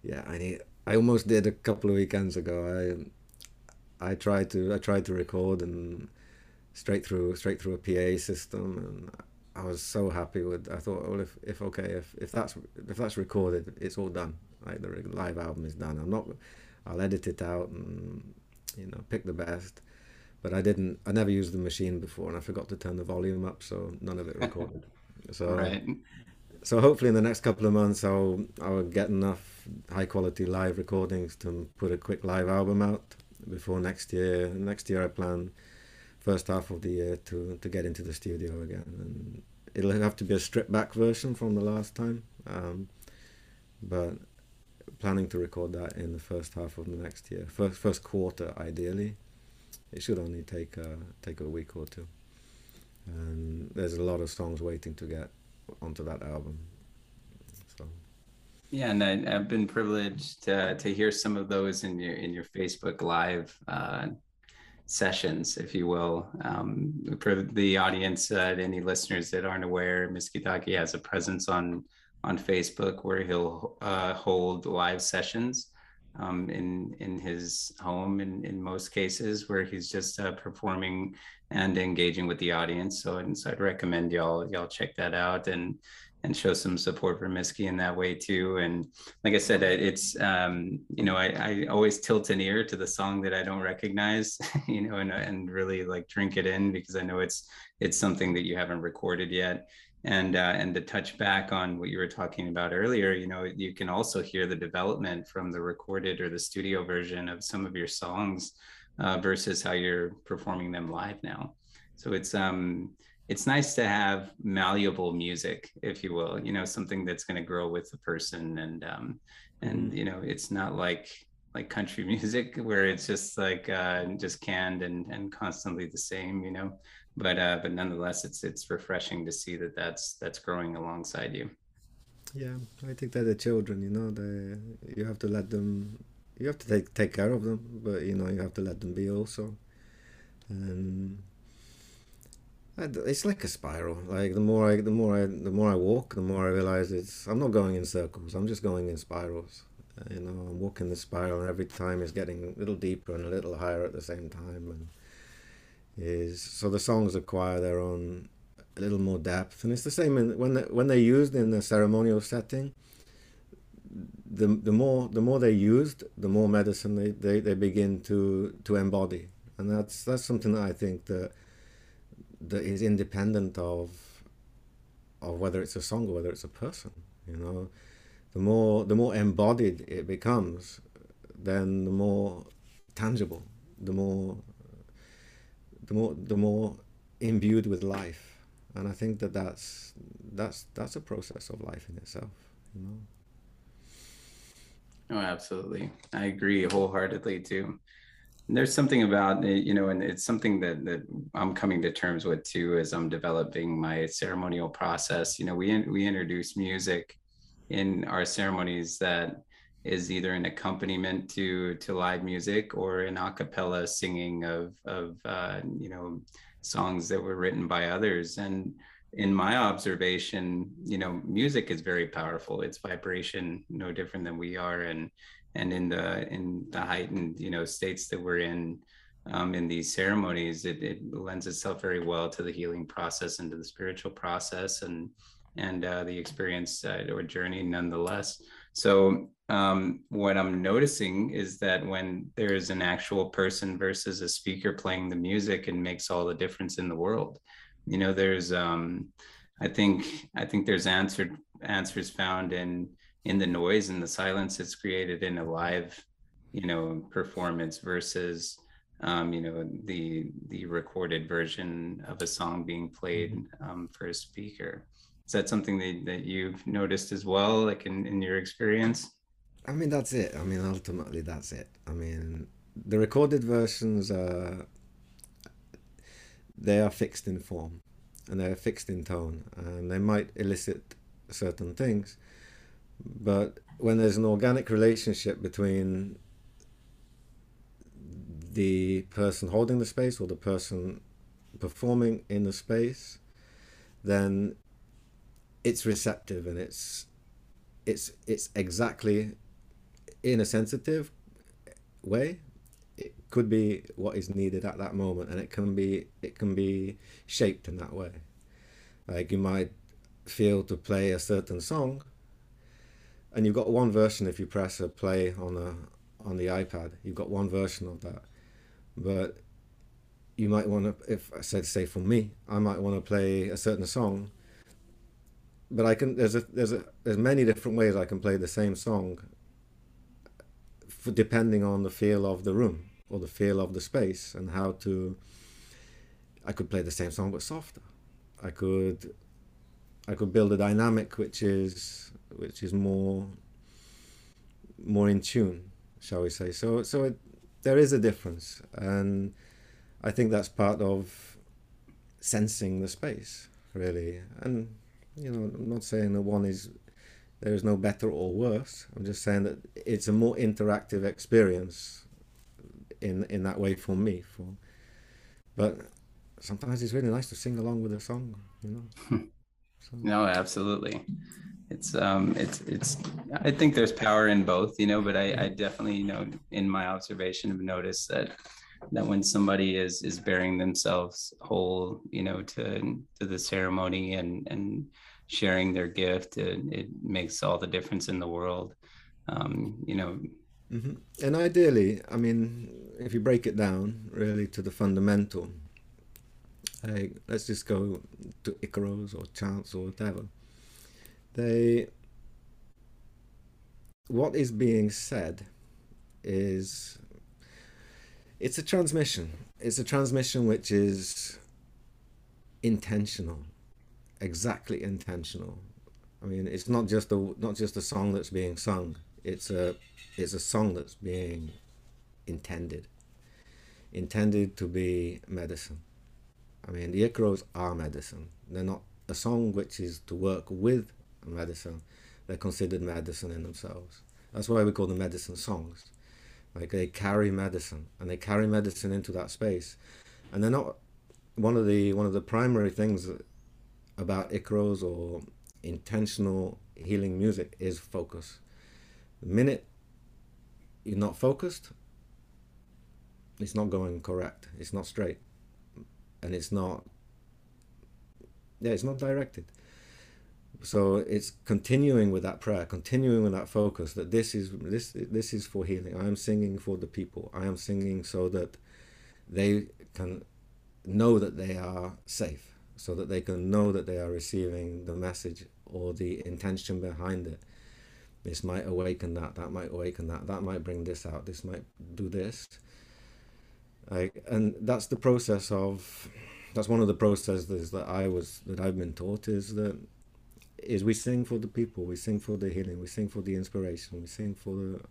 yeah I need I almost did a couple of weekends ago. I I tried to I tried to record and straight through straight through a PA system and I was so happy with I thought well if, if okay if, if that's if that's recorded it's all done like the live album is done I'm not I'll edit it out and you know pick the best but I didn't. I never used the machine before, and I forgot to turn the volume up, so none of it recorded. so, right. so hopefully in the next couple of months, I'll I'll get enough high quality live recordings to put a quick live album out before next year. Next year, I plan first half of the year to to get into the studio again, and it'll have to be a stripped back version from the last time. Um, but planning to record that in the first half of the next year, first first quarter ideally it should only take a, take a week or two. And there's a lot of songs waiting to get onto that album. So. Yeah, and I, have been privileged to, to hear some of those in your in your Facebook Live uh, sessions, if you will. Um, for the audience, uh, any listeners that aren't aware, Miskitaki has a presence on on Facebook where he'll uh, hold live sessions um, in in his home in, in most cases where he's just uh, performing and engaging with the audience. So, and so I'd recommend y'all y'all check that out and and show some support for Miski in that way too. And like I said, it's um, you know I, I always tilt an ear to the song that I don't recognize, you know, and and really like drink it in because I know it's it's something that you haven't recorded yet and uh, and to touch back on what you were talking about earlier you know you can also hear the development from the recorded or the studio version of some of your songs uh, versus how you're performing them live now. So it's um it's nice to have malleable music if you will you know something that's going to grow with the person. And um and mm-hmm. you know it's not like like country music where it's just like uh just canned and and constantly the same you know but uh, but nonetheless, it's it's refreshing to see that that's that's growing alongside you. Yeah, I think that the children, you know, they you have to let them, you have to take take care of them, but you know you have to let them be also, and it's like a spiral. Like the more I the more I the more I walk, the more I realize it's I'm not going in circles. I'm just going in spirals. You know, I'm walking the spiral, and every time it's getting a little deeper and a little higher at the same time, and is so the songs acquire their own a little more depth, and it's the same in, when they, when they're used in a ceremonial setting. The the more the more they're used, the more medicine they, they, they begin to to embody, and that's that's something that I think that that is independent of of whether it's a song or whether it's a person. You know, the more the more embodied it becomes, then the more tangible, the more the more the more imbued with life. And i think that that's that's that's a process of life in itself you know? Oh absolutely. I agree wholeheartedly too. And there's something about it, you know and it's something that that i'm coming to terms with too as i'm developing my ceremonial process. You know we we introduce music in our ceremonies that is either an accompaniment to to live music or an a cappella singing of of uh, you know songs that were written by others. And in my observation you know music is very powerful. It's vibration no different than we are. And and in the in the heightened you know states that we're in um, in these ceremonies it, it lends itself very well to the healing process and to the spiritual process and and uh, the experience uh, or journey nonetheless so um, what I'm noticing is that when there's an actual person versus a speaker playing the music, it makes all the difference in the world. You know, there's um, I think I think there's answered answers found in in the noise and the silence that's created in a live, you know, performance versus um, you know the the recorded version of a song being played mm-hmm. um, for a speaker. That something that, that you've noticed as well, like in, in your experience? I mean, that's it. I mean, ultimately, that's it. I mean, the recorded versions are they are fixed in form and they're fixed in tone and they might elicit certain things but when there's an organic relationship between the person holding the space or the person performing in the space then it's receptive and it's it's it's exactly in a sensitive way. It could be what is needed at that moment and it can be it can be shaped in that way. Like you might feel to play a certain song and you've got one version if you press a play on a on the ipad you've got one version of that. But you might want to if i said say for me i might want to play a certain song but I can there's a there's a there's many different ways I can play the same song for, depending on the feel of the room or the feel of the space and how to I could play the same song but softer. I could I could build a dynamic which is which is more more in tune shall we say. So so it, there is a difference and I think that's part of sensing the space really. And you know, I'm not saying that one is there is no better or worse. I'm just saying that it's a more interactive experience in in that way for me. For but sometimes it's really nice to sing along with a song, you know. So. No, absolutely. It's um, it's it's. I think there's power in both, you know. But I, I definitely, you know, in my observation, have noticed that that when somebody is is bearing themselves whole you know to to the ceremony and and sharing their gift it, it makes all the difference in the world um, you know mm-hmm. and ideally i mean if you break it down really to the fundamental like let's just go to Icaros or Chants or whatever. They what is being said is it's a transmission. It's a transmission which is intentional, exactly intentional. I mean, it's not just a not just a song that's being sung. It's a it's a song that's being intended, intended to be medicine. I mean, the Icaros are medicine. They're not a song which is to work with medicine. They're considered medicine in themselves. That's why we call them medicine songs. Like they carry medicine, and they carry medicine into that space, and they're not one of the one of the primary things about Icaros or intentional healing music is focus. The minute you're not focused, it's not going correct. It's not straight, and it's not. Yeah, it's not directed. So it's continuing with that prayer, continuing with that focus that this is this this is for healing. I am singing for the people. I am singing so that they can know that they are safe, so that they can know that they are receiving the message or the intention behind it. This might awaken that, that might awaken that, that might bring this out, this might do this. Like, and that's the process of, that's one of the processes that I was, that I've been taught is that, is we sing for the people, we sing for the healing, we sing for the inspiration, we sing for the,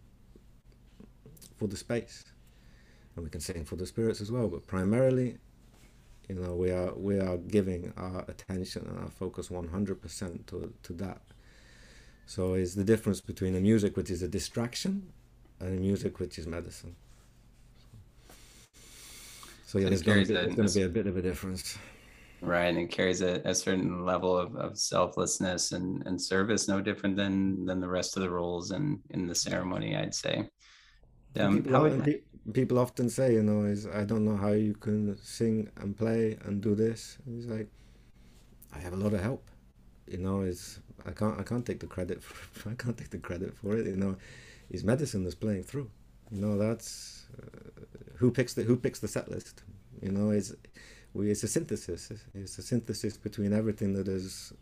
for the space. And we can sing for the spirits as well, but primarily you know we are we are giving our attention and our focus 100% to, to that. So it's the difference between a music which is a distraction and a music which is medicine. So yeah there's going, to be, going to be a bit of a difference right and it carries a, a certain level of, of selflessness and, and service no different than than the rest of the roles in in the ceremony i'd say um, how would, people often say, you know, is I don't know how you can sing and play and do this. And he's like, I have a lot of help. You know, it's I can't I can't take the credit for I can't take the credit for it. You know, his medicine that's playing through. You know, that's uh, who picks the who picks the set list. You know, it's we it's a synthesis. It's a synthesis between everything that has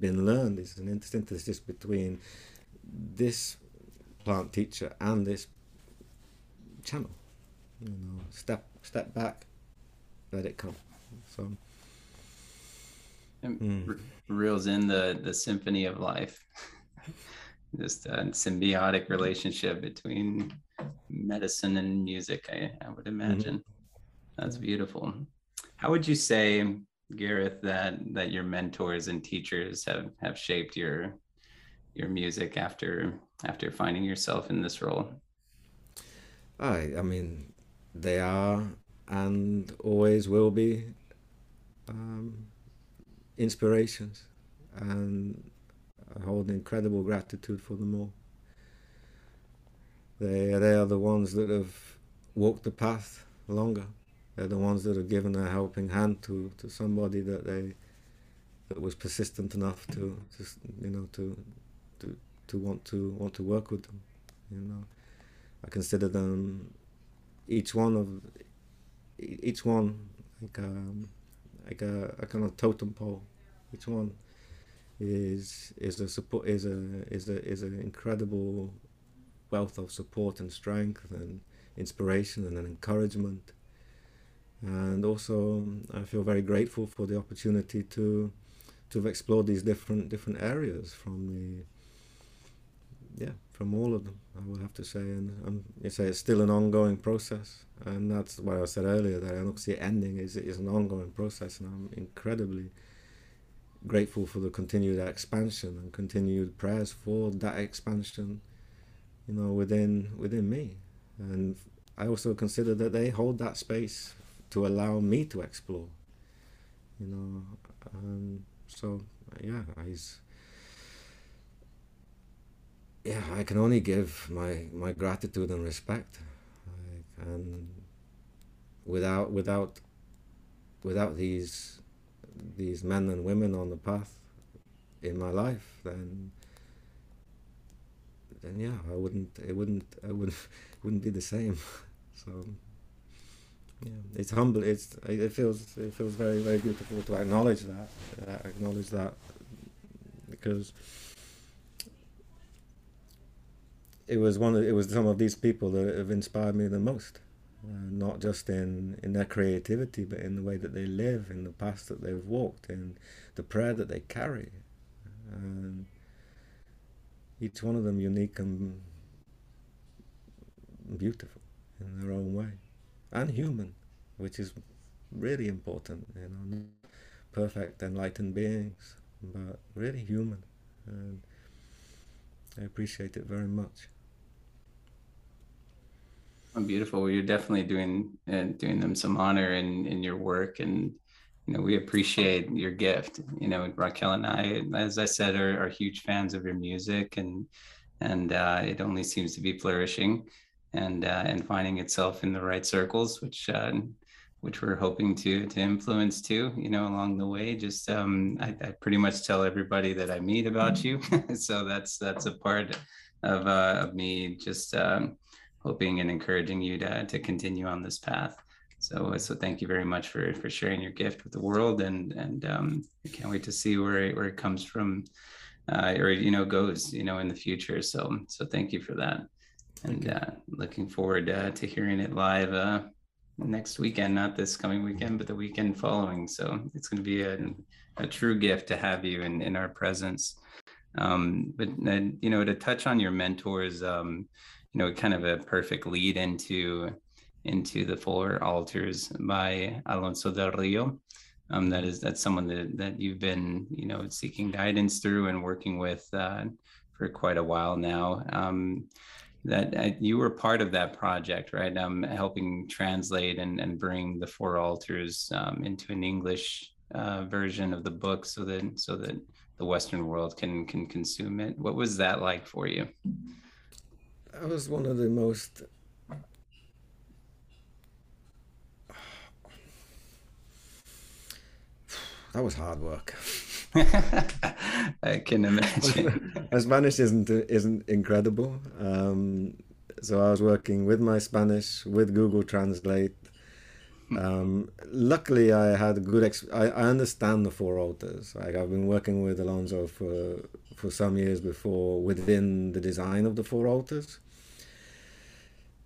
been learned. It's an synthesis between this plant teacher and this channel. You know, step step back, let it come. So. Mm. reels in the the symphony of life just a symbiotic relationship between medicine and music i, I would mm-hmm. imagine mm-hmm. that's beautiful how would you say gareth that that your mentors and teachers have have shaped your your music after after finding yourself in this role I, I mean, they are and always will be um, inspirations, and I hold incredible gratitude for them all. They, they are the ones that have walked the path longer. They're the ones that have given a helping hand to, to somebody that they that was persistent enough to, to you know to to to want to want to work with them. You know, I consider them each one of each one like um, like a, a kind of totem pole. Each one is is a support is a is a is an incredible wealth of support and strength and inspiration and an encouragement. And also, I feel very grateful for the opportunity to to have explored these different different areas from the yeah, from all of them, I would have to say. And um, you say it's still an ongoing process, and that's why I said earlier that I don't see ending. is is an ongoing process, and I'm incredibly grateful for the continued expansion and continued prayers for that expansion. You know, within within me, and I also consider that they hold that space to allow me to explore. You know, um, so yeah, I yeah, I can only give my my gratitude and respect, like, and without without without these these men and women on the path in my life, then then yeah, I wouldn't it wouldn't I wouldn't wouldn't be the same. So yeah, it's humble. It's it feels it feels very very beautiful to acknowledge that, uh, acknowledge that, because it was one of, it was some of these people that have inspired me the most, uh, not just in in their creativity, but in the way that they live, in the path that they've walked, in the prayer that they carry, and each one of them unique and beautiful in their own way and human, which is really important. You know, not perfect enlightened beings, but really human, and I appreciate it very much. Oh, beautiful. Well, you're definitely doing uh, doing them some honor in in your work, and you know we appreciate your gift. You know, Raquel and I, as I said, are, are huge fans of your music, and and uh, it only seems to be flourishing and uh, and finding itself in the right circles, which uh, which we're hoping to to influence too. You know, along the way. Just um, I, I pretty much tell everybody that I meet about you, so that's that's a part of uh, of me just um, hoping and encouraging you to to continue on this path. So, so thank you very much for for sharing your gift with the world, and and um, I can't wait to see where it, where it comes from, uh, or you know goes, you know, in the future. So, so thank you for that and uh, looking forward uh, to hearing it live uh, next weekend, not this coming weekend, but the weekend following. So it's going to be a, a true gift to have you in, in our presence. Um, but uh, you know, to touch on your mentors, um, you know, kind of a perfect lead into into the four altars by Alonso del Rio. Um, that is that's someone that that you've been you know seeking guidance through and working with uh, for quite a while now. Um, that uh, you were part of that project, right? Um, helping translate and, and bring the four altars um, into an English uh, version of the book, so that so that the Western world can can consume it. What was that like for you? That was one of the most. That was hard work. I can imagine. my Spanish isn't isn't incredible, um, so I was working with my Spanish with Google Translate. Um, luckily, I had good. Ex- I, I understand the four altars. Like I've been working with Alonso for for some years before within the design of the four altars.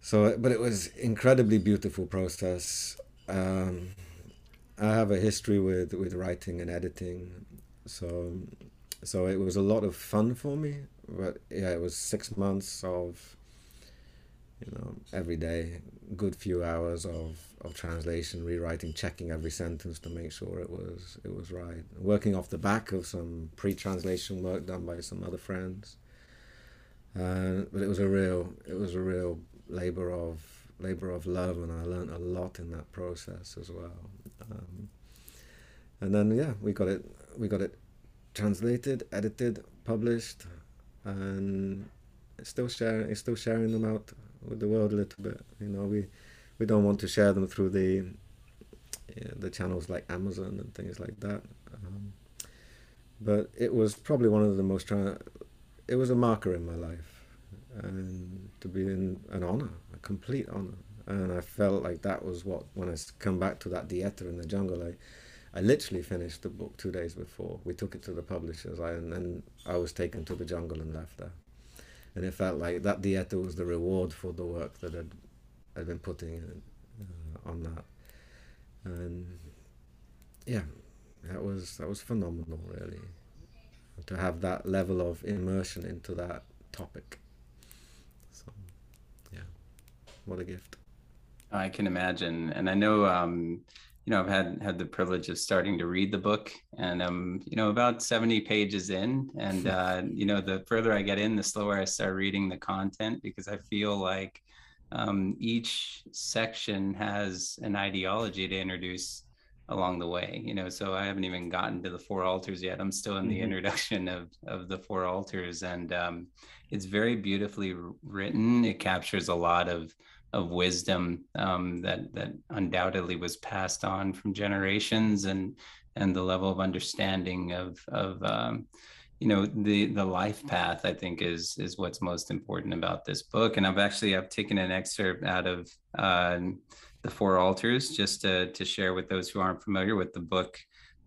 So, but it was incredibly beautiful process. Um, I have a history with with writing and editing, so so it was a lot of fun for me but yeah it was six months of you know every day good few hours of of translation rewriting checking every sentence to make sure it was it was right. Working off the back of some pre-translation work done by some other friends. Uh, but it was a real it was a real labor of labor of love and I learned a lot in that process as well. Um, and then yeah we got it we got it translated, edited, published, and still sharing still sharing them out with the world a little bit. You know, we we don't want to share them through the yeah, the channels like Amazon and things like that. Um, but it was probably one of the most. It was a marker in my life, and to be in an honor, a complete honor. And I felt like that was what when I come back to that dieta in the jungle, I I literally finished the book two days before. We took it to the publishers, I, and then I was taken to the jungle and left there. And it felt like that dieta was the reward for the work that I'd, I'd been putting in, uh, on that. And yeah, that was that was phenomenal, really, to have that level of immersion into that topic. So, yeah, what a gift. I can imagine, and I know. Um, you know, I've had had the privilege of starting to read the book, and I'm, you know, about 70 pages in, and uh, you know, the further I get in, the slower I start reading the content because I feel like um, each section has an ideology to introduce along the way you know so i haven't even gotten to the four altars yet i'm still in the mm-hmm. introduction of of the four altars and um, it's very beautifully written it captures a lot of of wisdom um, that that undoubtedly was passed on from generations and and the level of understanding of of um, you know the the life path i think is is what's most important about this book and i've actually i've taken an excerpt out of uh, the Four Altars, just to, to share with those who aren't familiar with the book.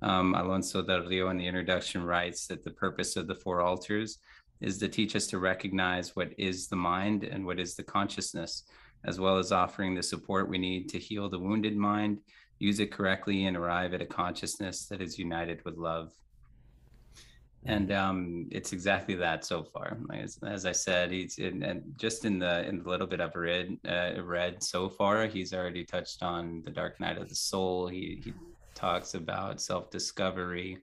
Um, Alonso del Rio in the introduction writes that the purpose of the Four Altars is to teach us to recognize what is the mind and what is the consciousness, as well as offering the support we need to heal the wounded mind, use it correctly, and arrive at a consciousness that is united with love and um, it's exactly that so far. As, as I said, he's in, and just in the in the little bit I've read uh, read so far, he's already touched on the dark night of the soul. He he talks about self discovery,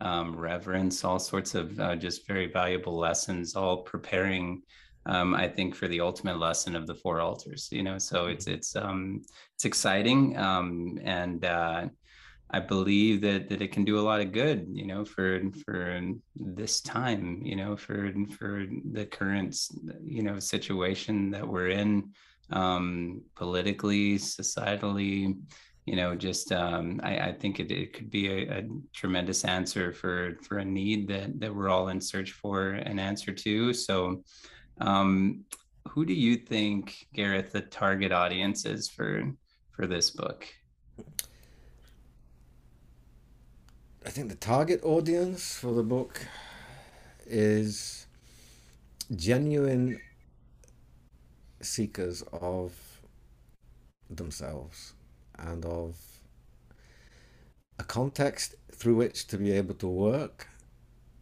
um, reverence, all sorts of uh, just very valuable lessons, all preparing. Um, I think for the ultimate lesson of the four altars, you know, so it's mm-hmm. it's um, it's exciting um, and uh, I believe that that it can do a lot of good, you know, for for this time, you know, for for the current, you know, situation that we're in, um, politically, societally, you know, just um, I, I think it, it could be a, a tremendous answer for for a need that that we're all in search for an answer to. So, um, who do you think, Gareth, the target audience is for for this book? I think the target audience for the book is genuine seekers of themselves and of a context through which to be able to work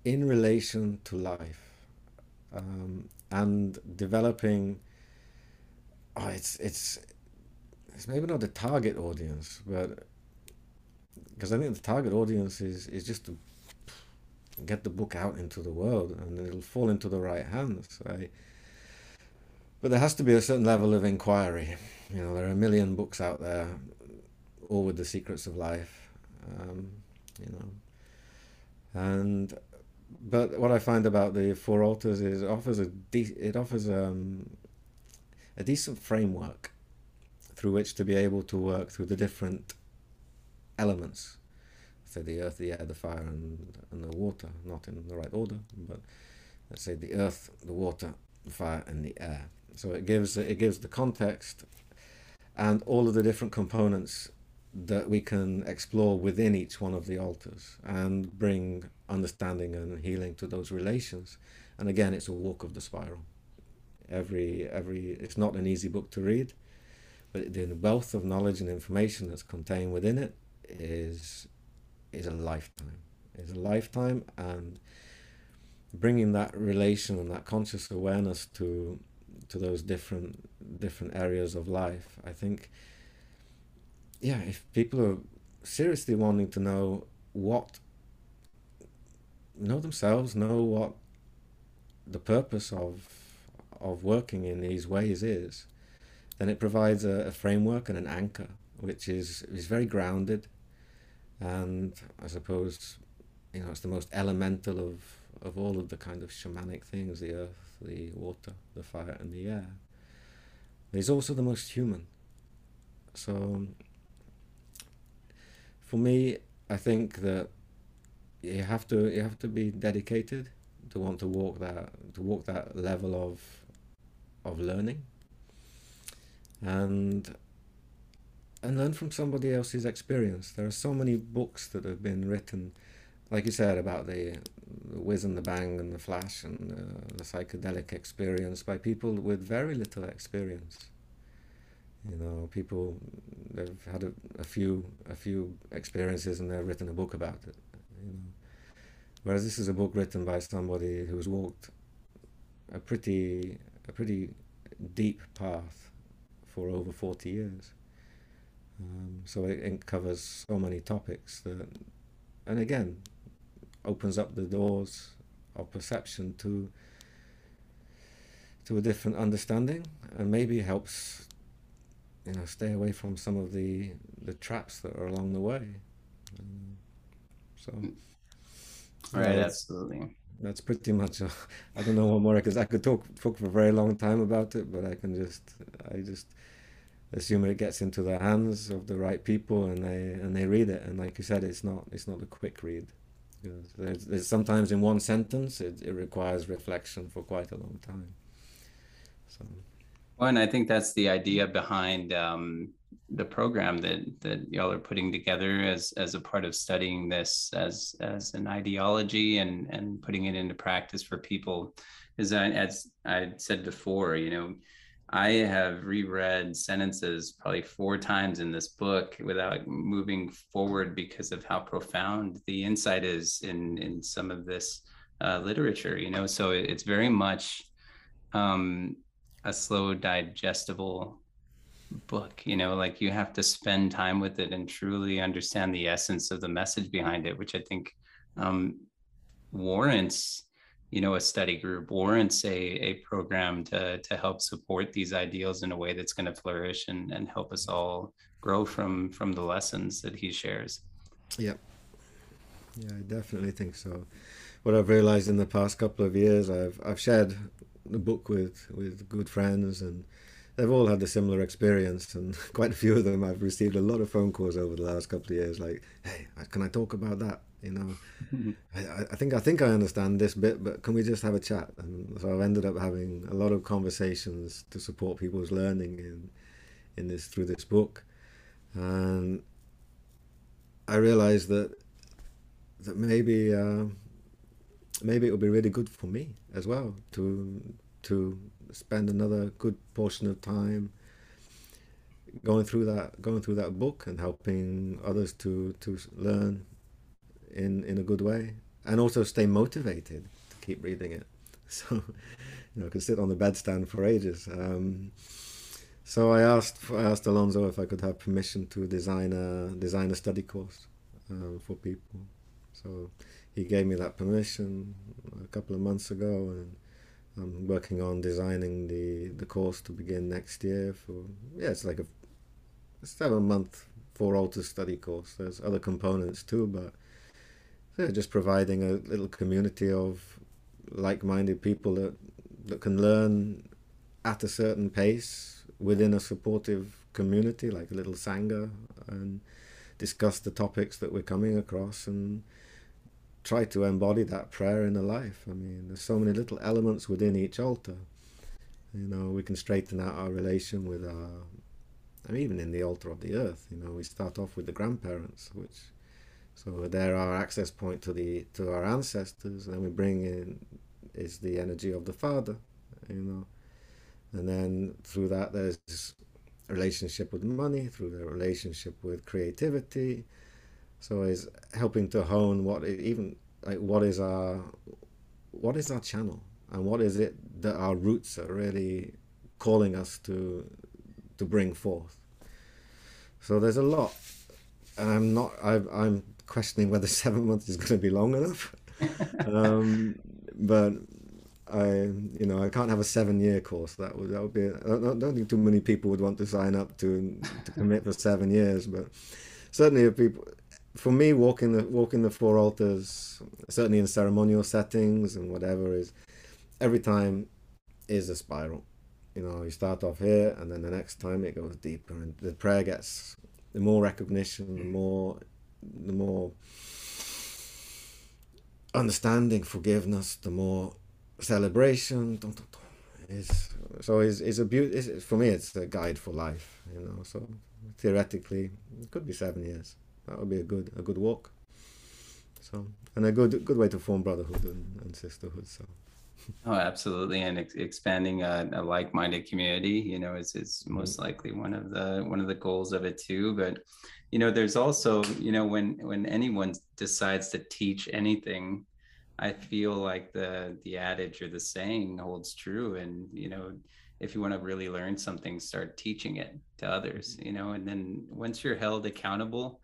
in relation to life um, and developing oh, it's it's it's maybe not the target audience but because I think the target audience is is just to get the book out into the world, and it'll fall into the right hands. I, but there has to be a certain level of inquiry. You know, there are a million books out there, all with the secrets of life. Um, you know, and but what I find about the Four Altars is it offers a de- it offers um, a decent framework through which to be able to work through the different elements. So the earth, the air, the fire, and, and the water, not in the right order, but let's say the earth, the water, the fire, and the air. So it gives it gives the context and all of the different components that we can explore within each one of the altars and bring understanding and healing to those relations. And again, it's a walk of the spiral. Every every it's not an easy book to read, but the wealth of knowledge and information that's contained within it is is a lifetime. Is a lifetime, and bringing that relation and that conscious awareness to to those different different areas of life. I think, yeah, if people are seriously wanting to know what know themselves, know what the purpose of of working in these ways is, then it provides a, a framework and an anchor, which is is very grounded. And I suppose you know it's the most elemental of of all of the kind of shamanic things the earth the water the fire and the air. It's also the most human. So for me I think that you have to you have to be dedicated to want to walk that to walk that level of of learning and and learn from somebody else's experience. There are so many books that have been written, like you said, about the, the whiz and the bang and the flash and uh, the psychedelic experience by people with very little experience. You know, people they've had a, a few a few experiences and they've written a book about it. You know, whereas this is a book written by somebody who's walked a pretty a pretty deep path for over forty years. Um, so it, it, covers so many topics that, and again, opens up the doors of perception to to a different understanding, and maybe helps you know stay away from some of the the traps that are along the way. Um, so, right, yeah, absolutely. That's pretty much. I don't know what more because I could talk talk for a very long time about it, but I can just I just assume it gets into the hands of the right people and they and they read it and like you said it's not it's not a quick read there's, there's sometimes in one sentence it, it requires reflection for quite a long time so well and i think that's the idea behind um, the program that that y'all are putting together as as a part of studying this as as an ideology and and putting it into practice for people is that as I said before, you know, I have reread sentences probably four times in this book without moving forward because of how profound the insight is in in some of this uh, literature. You know, so it's very much um, a slow, digestible book you know like you have to spend time with it and truly understand the essence of the message behind it which i think um, warrants you know a study group warrants a, a program to to help support these ideals in a way that's going to flourish and and help us all grow from from the lessons that he shares. Yeah yeah i definitely think so. What i've realized in the past couple of years i've i've shared the book with with good friends and they've all had a similar experience, and quite a few of them I've received a lot of phone calls over the last couple of years, like, "Hey, can I talk about that?" You know, I, I think I think I understand this bit, but can we just have a chat? And so I've ended up having a lot of conversations to support people's learning in in this through this book, and I realized that that maybe uh, maybe it would be really good for me as well to to spend another good portion of time going through that going through that book and helping others to to learn in in a good way and also stay motivated to keep reading it. So you know I could sit on the bedstand for ages. Um, so I asked I asked Alonso if I could have permission to design a design a study course um, for people. So he gave me that permission a couple of months ago and I'm working on designing the, the course to begin next year for yeah it's like a seven month four altar study course. There's other components too but yeah, just providing a little community of like-minded people that that can learn at a certain pace within a supportive community like a little sangha and discuss the topics that we're coming across and try to embody that prayer in the life. I mean, there's so many little elements within each altar. You know, we can straighten out our relation with our, I mean, even in the altar of the earth. You know, we start off with the grandparents, which, so they're our access point to the to our ancestors. And we bring in is the energy of the father. You know, and then through that there's relationship with money, through the relationship with creativity so is helping to hone what even like what is our what is our channel and what is it that our roots are really calling us to to bring forth. So there's a lot, and I'm not. I, I'm questioning whether seven months is going to be long enough. um, but I, you know, I can't have a seven-year course. That would that would be. I don't, I don't think too many people would want to sign up to to commit for seven years. But certainly, if people, for me, walking the walking the four altars, certainly in ceremonial settings and whatever, is every time is a spiral. You know, you start off here, and then the next time it goes deeper, and the prayer gets the more recognition, the mm. more, the more understanding, forgiveness, the more celebration. Is so is is a beauty. For me, it's a guide for life. You know, so theoretically, it could be seven years that would be a good a good walk. So and a good good way to form brotherhood and, and sisterhood. So. Oh, absolutely, and ex- expanding a, a, like-minded community, you know, is is mm-hmm. most likely one of the one of the goals of it too. But, you know, there's also, you know, when when anyone decides to teach anything, I feel like the the adage or the saying holds true, and you know, if you want to really learn something, start teaching it to others, you know, and then once you're held accountable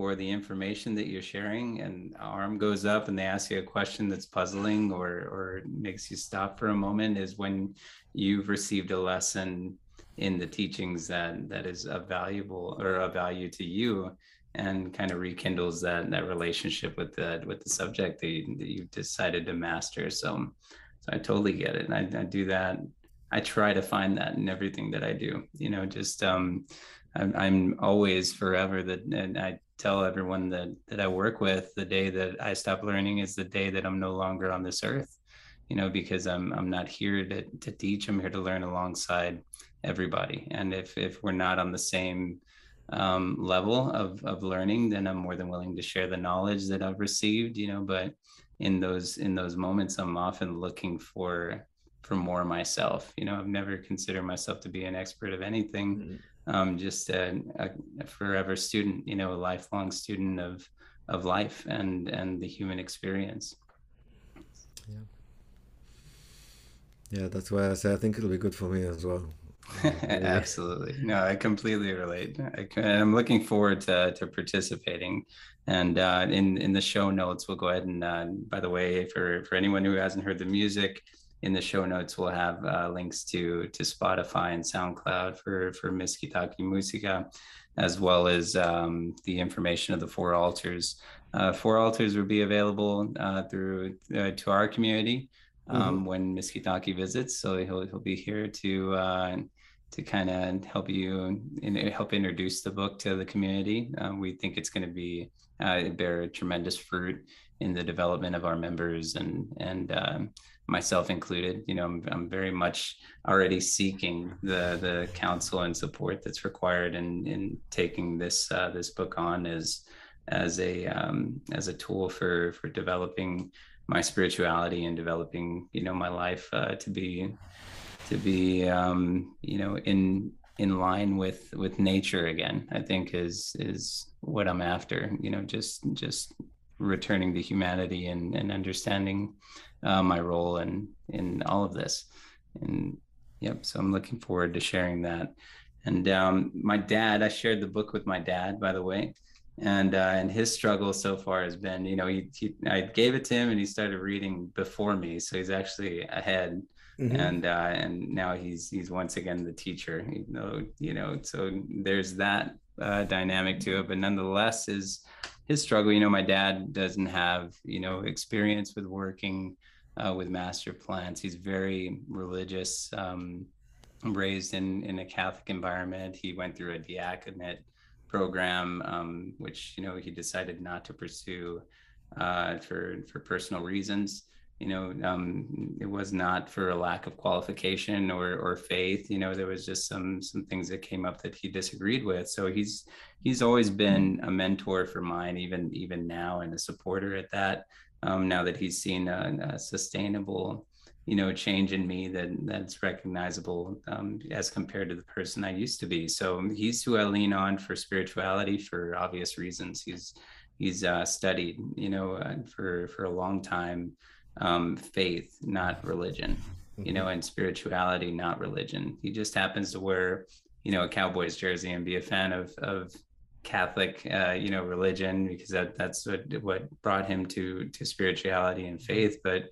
for the information that you're sharing and arm goes up and they ask you a question that's puzzling or or makes you stop for a moment is when you've received a lesson in the teachings that that is a valuable or a value to you and kind of rekindles that that relationship with the with the subject that, you, that you've decided to master. So so i totally get it. And I, I do that. I try to find that in everything that i do. You know just um I'm, I'm always forever that and I tell everyone that that I work with the day that I stop learning is the day that I'm no longer on this earth you know because I'm I'm not here to to teach I'm here to learn alongside everybody and if if we're not on the same um, level of, of learning, then I'm more than willing to share the knowledge that I've received, you know, but in those, in those moments, I'm often looking for, for more myself. You know, I've never considered myself to be an expert of anything. Mm-hmm. Um, just a, a, forever student, you know, a lifelong student of, of life and, and the human experience. Yeah. Yeah, that's why I say I think it'll be good for me as well. Absolutely. No, I completely relate. I, am looking forward to, to participating. And uh, in, in the show notes, we'll go ahead and, uh, by the way, for, for anyone who hasn't heard the music, in the show notes, we'll have uh, links to, to Spotify and SoundCloud for, for Miskitaki Musica, as well as um, the information of the Four Altars. Uh, Four Altars will be available uh, through uh, to our community um, mm-hmm. when Miskitaki visits. So he'll he'll be here to uh, to kind of help you in, help introduce the book to the community. Um, we think it's going to be uh, bear tremendous fruit in the development of our members and and um, myself included. You know, I'm, I'm very much already seeking the the counsel and support that's required in in taking this uh, this book on as as a um, as a tool for for developing my spirituality and developing you know my life uh, to be to be um, you know in in line with with nature again i think is is what i'm after you know just just returning to humanity and and understanding uh, my role in in all of this. And yep so i'm looking forward to sharing that. And um, my dad i shared the book with my dad by the way. And uh, and his struggle so far has been you know he, he, i gave it to him and he started reading before me. So he's actually ahead. Mm-hmm. and uh, and now he's he's once again the teacher you know you know so there's that uh, dynamic to it but nonetheless is his struggle. You know my dad doesn't have you know experience with working uh, with master plants. He's very religious um, raised in in a catholic environment. He went through a diaconate program, um, which you know he decided not to pursue uh, for for personal reasons. You know, um, it was not for a lack of qualification or or faith. You know, there was just some some things that came up that he disagreed with. So he's he's always been a mentor for mine, even even now, and a supporter at that. Um, now that he's seen a, a sustainable you know change in me that that's recognizable um, as compared to the person I used to be. So he's who I lean on for spirituality for obvious reasons. He's he's uh, studied, you know, uh, for for a long time, um, faith, not religion, you know, mm-hmm. and spirituality, not religion. He just happens to wear, you know, a Cowboys jersey and be a fan of of Catholic, uh, you know, religion because that that's what what brought him to to spirituality and faith, but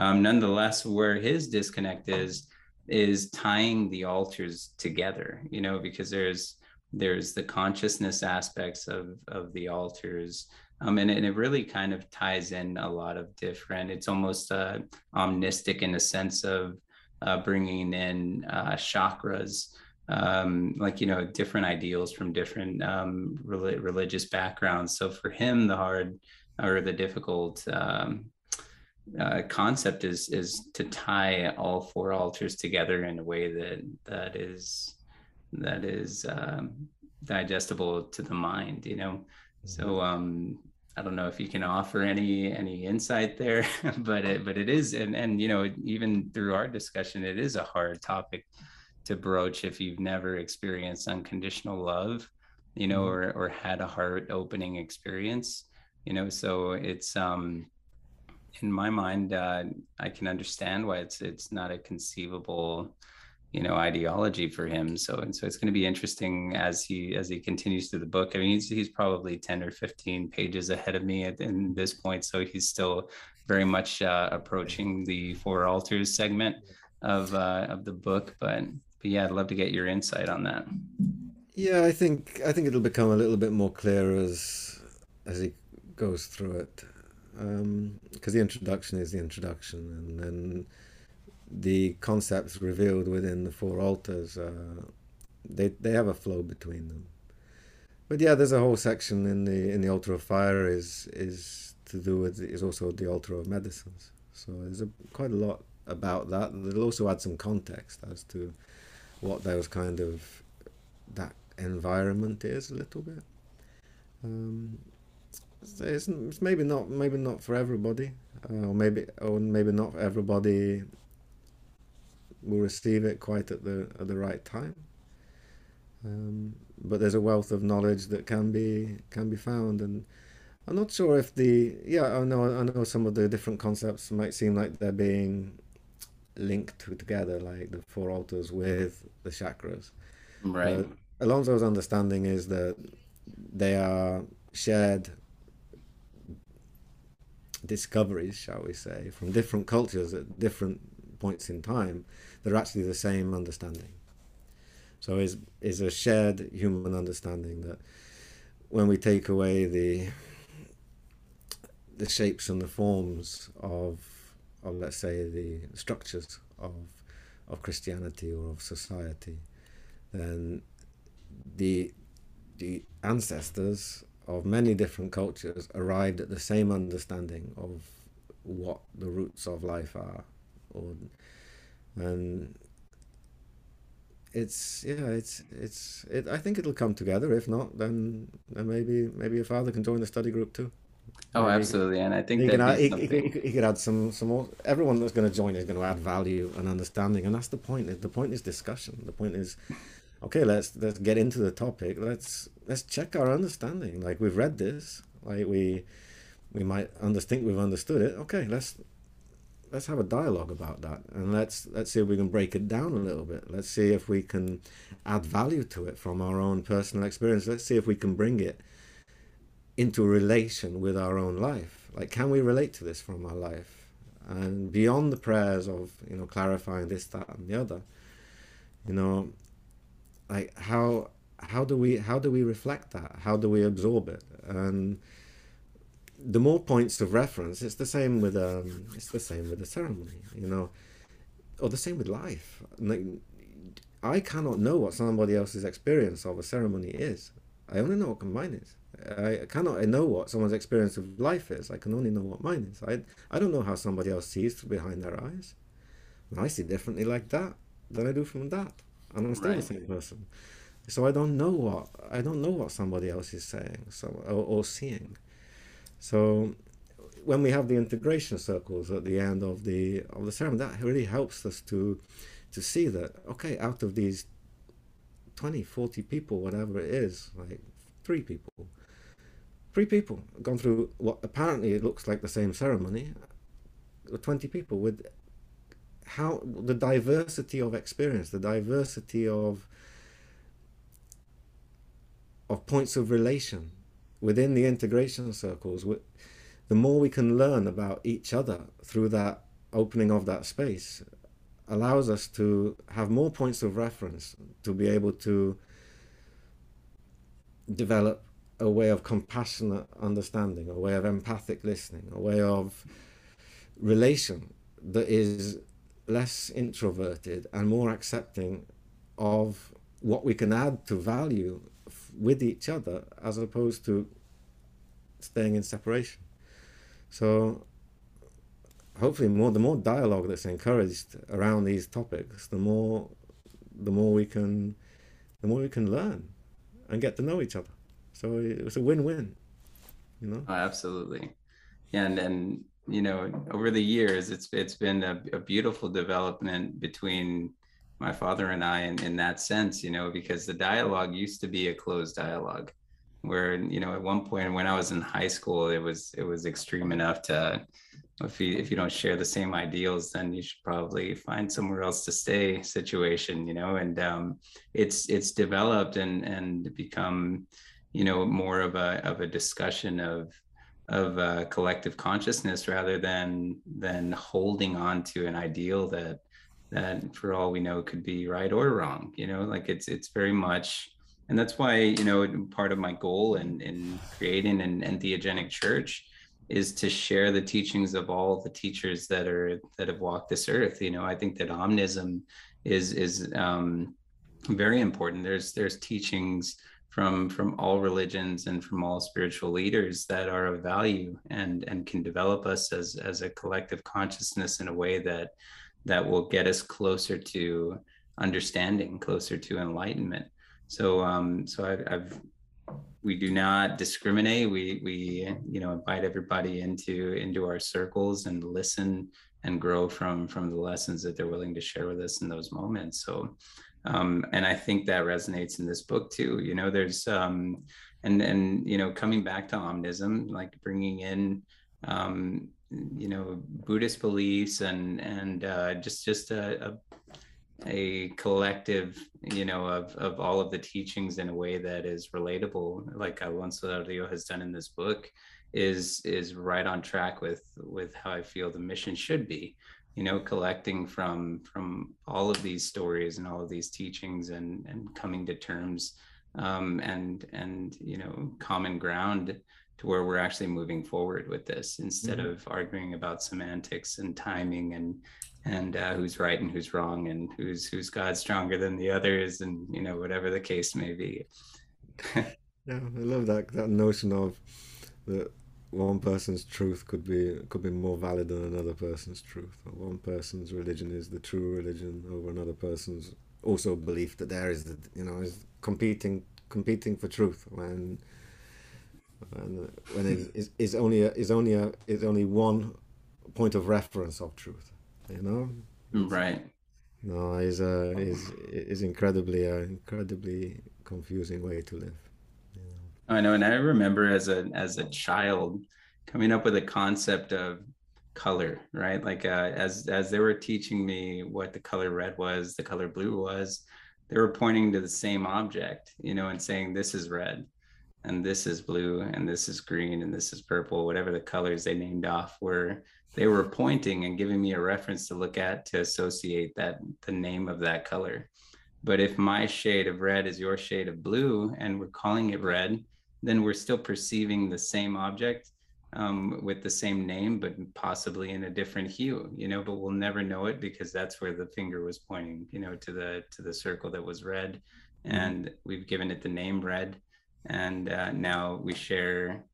um, nonetheless, where his disconnect is is tying the altars together. You know, because there's there's the consciousness aspects of of the altars. Um, and, and it really kind of ties in a lot of different. It's almost uh, omnistic in a sense of uh, bringing in uh, chakras, um, like you know, different ideals from different um, religious backgrounds. So for him, the hard or the difficult um, uh, concept is is to tie all four altars together in a way that that is that is um, digestible to the mind you know mm-hmm. so um i don't know if you can offer any any insight there but it but it is and and you know even through our discussion it is a hard topic to broach if you've never experienced unconditional love you know mm-hmm. or or had a heart opening experience you know so it's um in my mind, uh, I can understand why it's it's not a conceivable, you know, ideology for him. So and so it's going to be interesting as he as he continues through the book. I mean, he's he's probably ten or fifteen pages ahead of me at in this point, so he's still very much uh, approaching the four altars segment of uh, of the book. But but yeah, I'd love to get your insight on that. Yeah, I think I think it'll become a little bit more clear as as he goes through it because um, the introduction is the introduction, and then the concepts revealed within the four altars, uh, they they have a flow between them. But yeah, there's a whole section in the in the altar of fire is is to do with is also the altar of medicines. So there's a, quite a lot about that. And it'll also add some context as to what those kind of that environment is a little bit. Um, it's, it's maybe not maybe not for everybody, uh, or maybe or maybe not for everybody will receive it quite at the at the right time. Um, but there's a wealth of knowledge that can be can be found, and I'm not sure if the yeah I know I know some of the different concepts might seem like they're being linked together, like the four altars with the chakras. Right. Uh, Alonso's understanding is that they are shared discoveries, shall we say, from different cultures at different points in time. They're actually the same understanding. So is is a shared human understanding that when we take away the the shapes and the forms of of let's say the structures of of Christianity or of society, then the the ancestors of many different cultures arrived at the same understanding of what the roots of life are, or and it's yeah it's it's it, I think it'll come together. If not, then then maybe maybe your father can join the study group too. Oh, absolutely, and I think he can add, he, he, he, could add some some more. Everyone that's going to join is going to add value and understanding, and that's the point. The point is discussion. The point is, okay, let's let's get into the topic. Let's let's check our understanding. Like we've read this, like we we might under, think we've understood it. Okay, let's let's have a dialogue about that, and let's let's see if we can break it down a little bit. Let's see if we can add value to it from our own personal experience. Let's see if we can bring it into relation with our own life. Like, can we relate to this from our life? And beyond the prayers of, you know, clarifying this, that, and the other, you know, like how how do we how do we reflect that? How do we absorb it? And the more points of reference, it's the same with um, it's the same with a ceremony, you know, or the same with life. Like, I cannot know what somebody else's experience of a ceremony is. I only know what mine is. I cannot know what someone's experience of life is. I can only know what mine is. I, I don't know how somebody else sees behind their eyes. And I see differently like that than I do from that. And I'm still right. the same person. So I don't know what I don't know what somebody else is saying so or, or seeing. So when we have the integration circles at the end of the of the ceremony, that really helps us to to see that okay, out of these 20, 40 people, whatever it is, like three people, three people gone through what apparently it looks like the same ceremony, 20 people with how the diversity of experience, the diversity of of points of relation within the integration circles, the more we can learn about each other through that opening of that space, allows us to have more points of reference to be able to develop a way of compassionate understanding, a way of empathic listening, a way of relation that is less introverted and more accepting of what we can add to value with each other as opposed to staying in separation. So hopefully more the more dialogue that's encouraged around these topics, the more the more we can the more we can learn and get to know each other. So it was a win-win, you know. Oh, absolutely, and and you know over the years it's it's been a, a beautiful development between my father and I in, in that sense, you know, because the dialogue used to be a closed dialogue where, you know, at one point when I was in high school, it was, it was extreme enough to, if you, if you don't share the same ideals, then you should probably find somewhere else to stay situation, you know, and um, it's, it's developed and, and become, you know, more of a, of a discussion of, of uh, collective consciousness rather than, than holding on to an ideal that, that for all we know could be right or wrong you know? Like it's it's very much and that's why you know part of my goal in in creating an entheogenic church is to share the teachings of all the teachers that are that have walked this earth you know? I think that omnism is is um very important. There's there's teachings from from all religions and from all spiritual leaders that are of value and and can develop us as as a collective consciousness in a way that that will get us closer to understanding, closer to enlightenment. so um, so I've, I've we do not discriminate. We we you know invite everybody into into our circles and listen and grow from from the lessons that they're willing to share with us in those moments. So, um, and I think that resonates in this book too. You know, there's um, and and you know coming back to omnism, like bringing in um, you know Buddhist beliefs and and uh, just just a, a a collective, you know, of, of all of the teachings in a way that is relatable, like Alonso Rio has done in this book, is is right on track with with how I feel the mission should be. You know, collecting from from all of these stories and all of these teachings and and coming to terms um, and and you know common ground to where we're actually moving forward with this instead mm-hmm. of arguing about semantics and timing and and uh, who's right and who's wrong and who's who's God stronger than the others and you know whatever the case may be. yeah, I love that that notion of that one person's truth could be could be more valid than another person's truth. one person's religion is the true religion over another person's also belief that there is the you know is competing competing for truth when when, when it is, is only a, is only a is only one point of reference of truth you know? Right. No is a is is incredibly uh, incredibly confusing way to live you know? i know and i remember as a as a child coming up with a concept of color right? Like uh, as as they were teaching me what the color red was the color blue was they were pointing to the same object you know and saying this is red and this is blue and this is green and this is purple whatever the colors they named off were they were pointing and giving me a reference to look at to associate that the name of that color. But if my shade of red is your shade of blue and we're calling it red then we're still perceiving the same object um, with the same name but possibly in a different hue you know but we'll never know it because that's where the finger was pointing you know to the to the circle that was red. Mm-hmm. and we've given it the name red and uh, now we share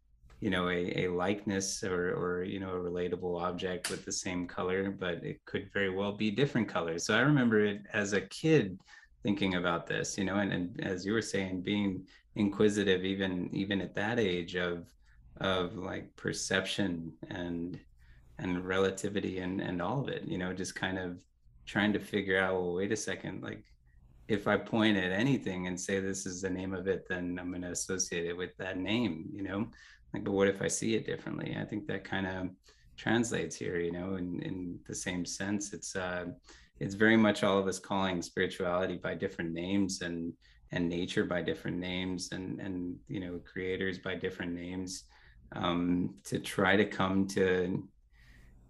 you know a, a likeness or or you know a relatable object with the same color but it could very well be different colors. So i remember it as a kid thinking about this you know and, and as you were saying being inquisitive even even at that age of of like perception and and relativity and and all of it you know just kind of trying to figure out well wait a second like if I point at anything and say this is the name of it, then I'm going to associate it with that name, you know? Like, but what if I see it differently? I think that kind of translates here, you know, in, in the same sense. It's uh it's very much all of us calling spirituality by different names and and nature by different names and and you know creators by different names um to try to come to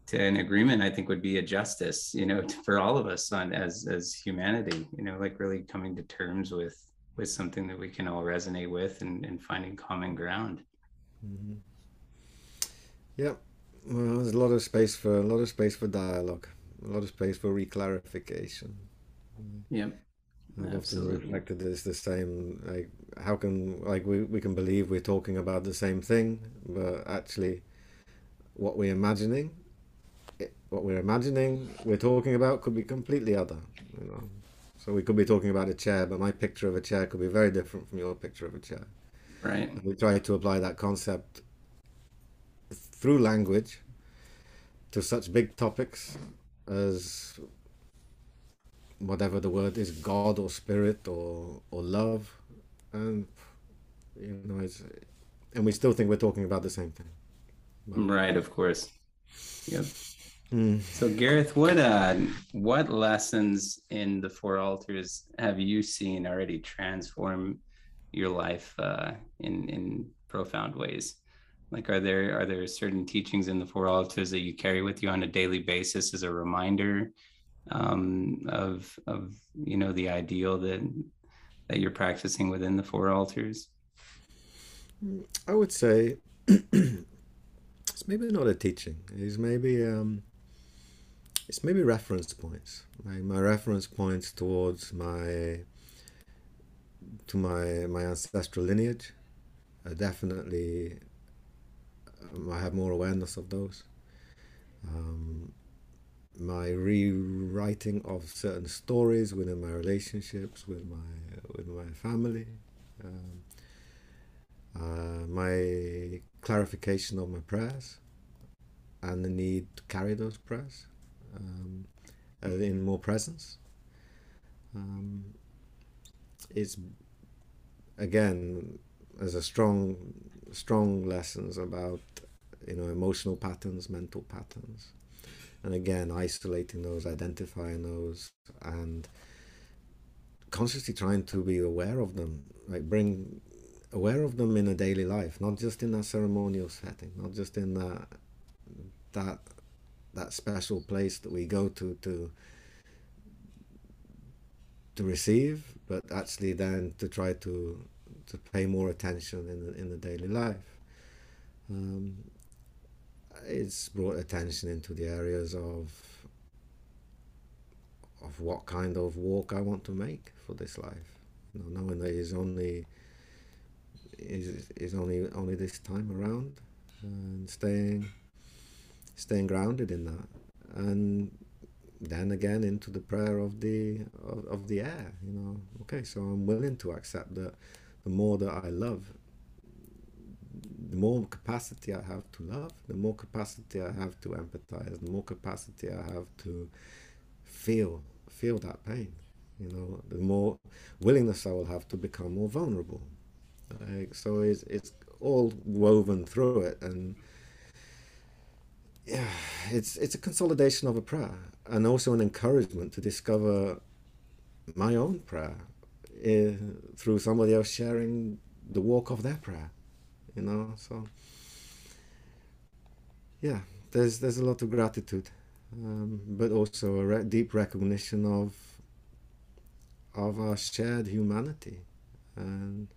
to an agreement i think would be a justice you know for all of us on as as humanity you know like really coming to terms with with something that we can all resonate with and, and finding common ground mm-hmm. yeah well there's a lot of space for a lot of space for dialogue a lot of space for reclarification yeah I've Absolutely. often reflected this the same like how can like we, we can believe we're talking about the same thing but actually what we're imagining what we're imagining we're talking about could be completely other you know. So we could be talking about a chair but my picture of a chair could be very different from your picture of a chair. Right. And we try to apply that concept through language to such big topics as whatever the word is god or spirit or or love. And you know it's and we still think we're talking about the same thing. But, right of course. Yep So Gareth, what uh, what lessons in the four altars have you seen already transform your life uh, in in profound ways? Like, are there are there certain teachings in the four altars that you carry with you on a daily basis as a reminder um, of of you know the ideal that that you're practicing within the four altars? I would say it's maybe not a teaching. It's maybe um, it's maybe reference points. My, my reference points towards my to my my ancestral lineage. I definitely um, I have more awareness of those. Um, my rewriting of certain stories within my relationships with my with my family, um, uh, my clarification of my prayers, and the need to carry those prayers um, uh, in more presence. Um, it's again as a strong, strong lessons about you know emotional patterns, mental patterns, and again isolating those, identifying those, and consciously trying to be aware of them, like bring aware of them in a daily life, not just in a ceremonial setting, not just in that that that special place that we go to to to receive, but actually then to try to to pay more attention in the, in the daily life. Um, it's brought attention into the areas of of what kind of walk I want to make for this life. You know, knowing that is only is is only only this time around, and staying staying grounded in that, and then again into the prayer of the of, of the air. You know, okay, so I'm willing to accept that the more that I love, the more capacity I have to love, the more capacity I have to empathize, the more capacity I have to feel feel that pain. You know, the more willingness I will have to become more vulnerable. Like, so it's it's all woven through it, and yeah, it's it's a consolidation of a prayer, and also an encouragement to discover my own prayer uh, through somebody else sharing the walk of their prayer. You know, so yeah, there's there's a lot of gratitude, um, but also a re- deep recognition of of our shared humanity, and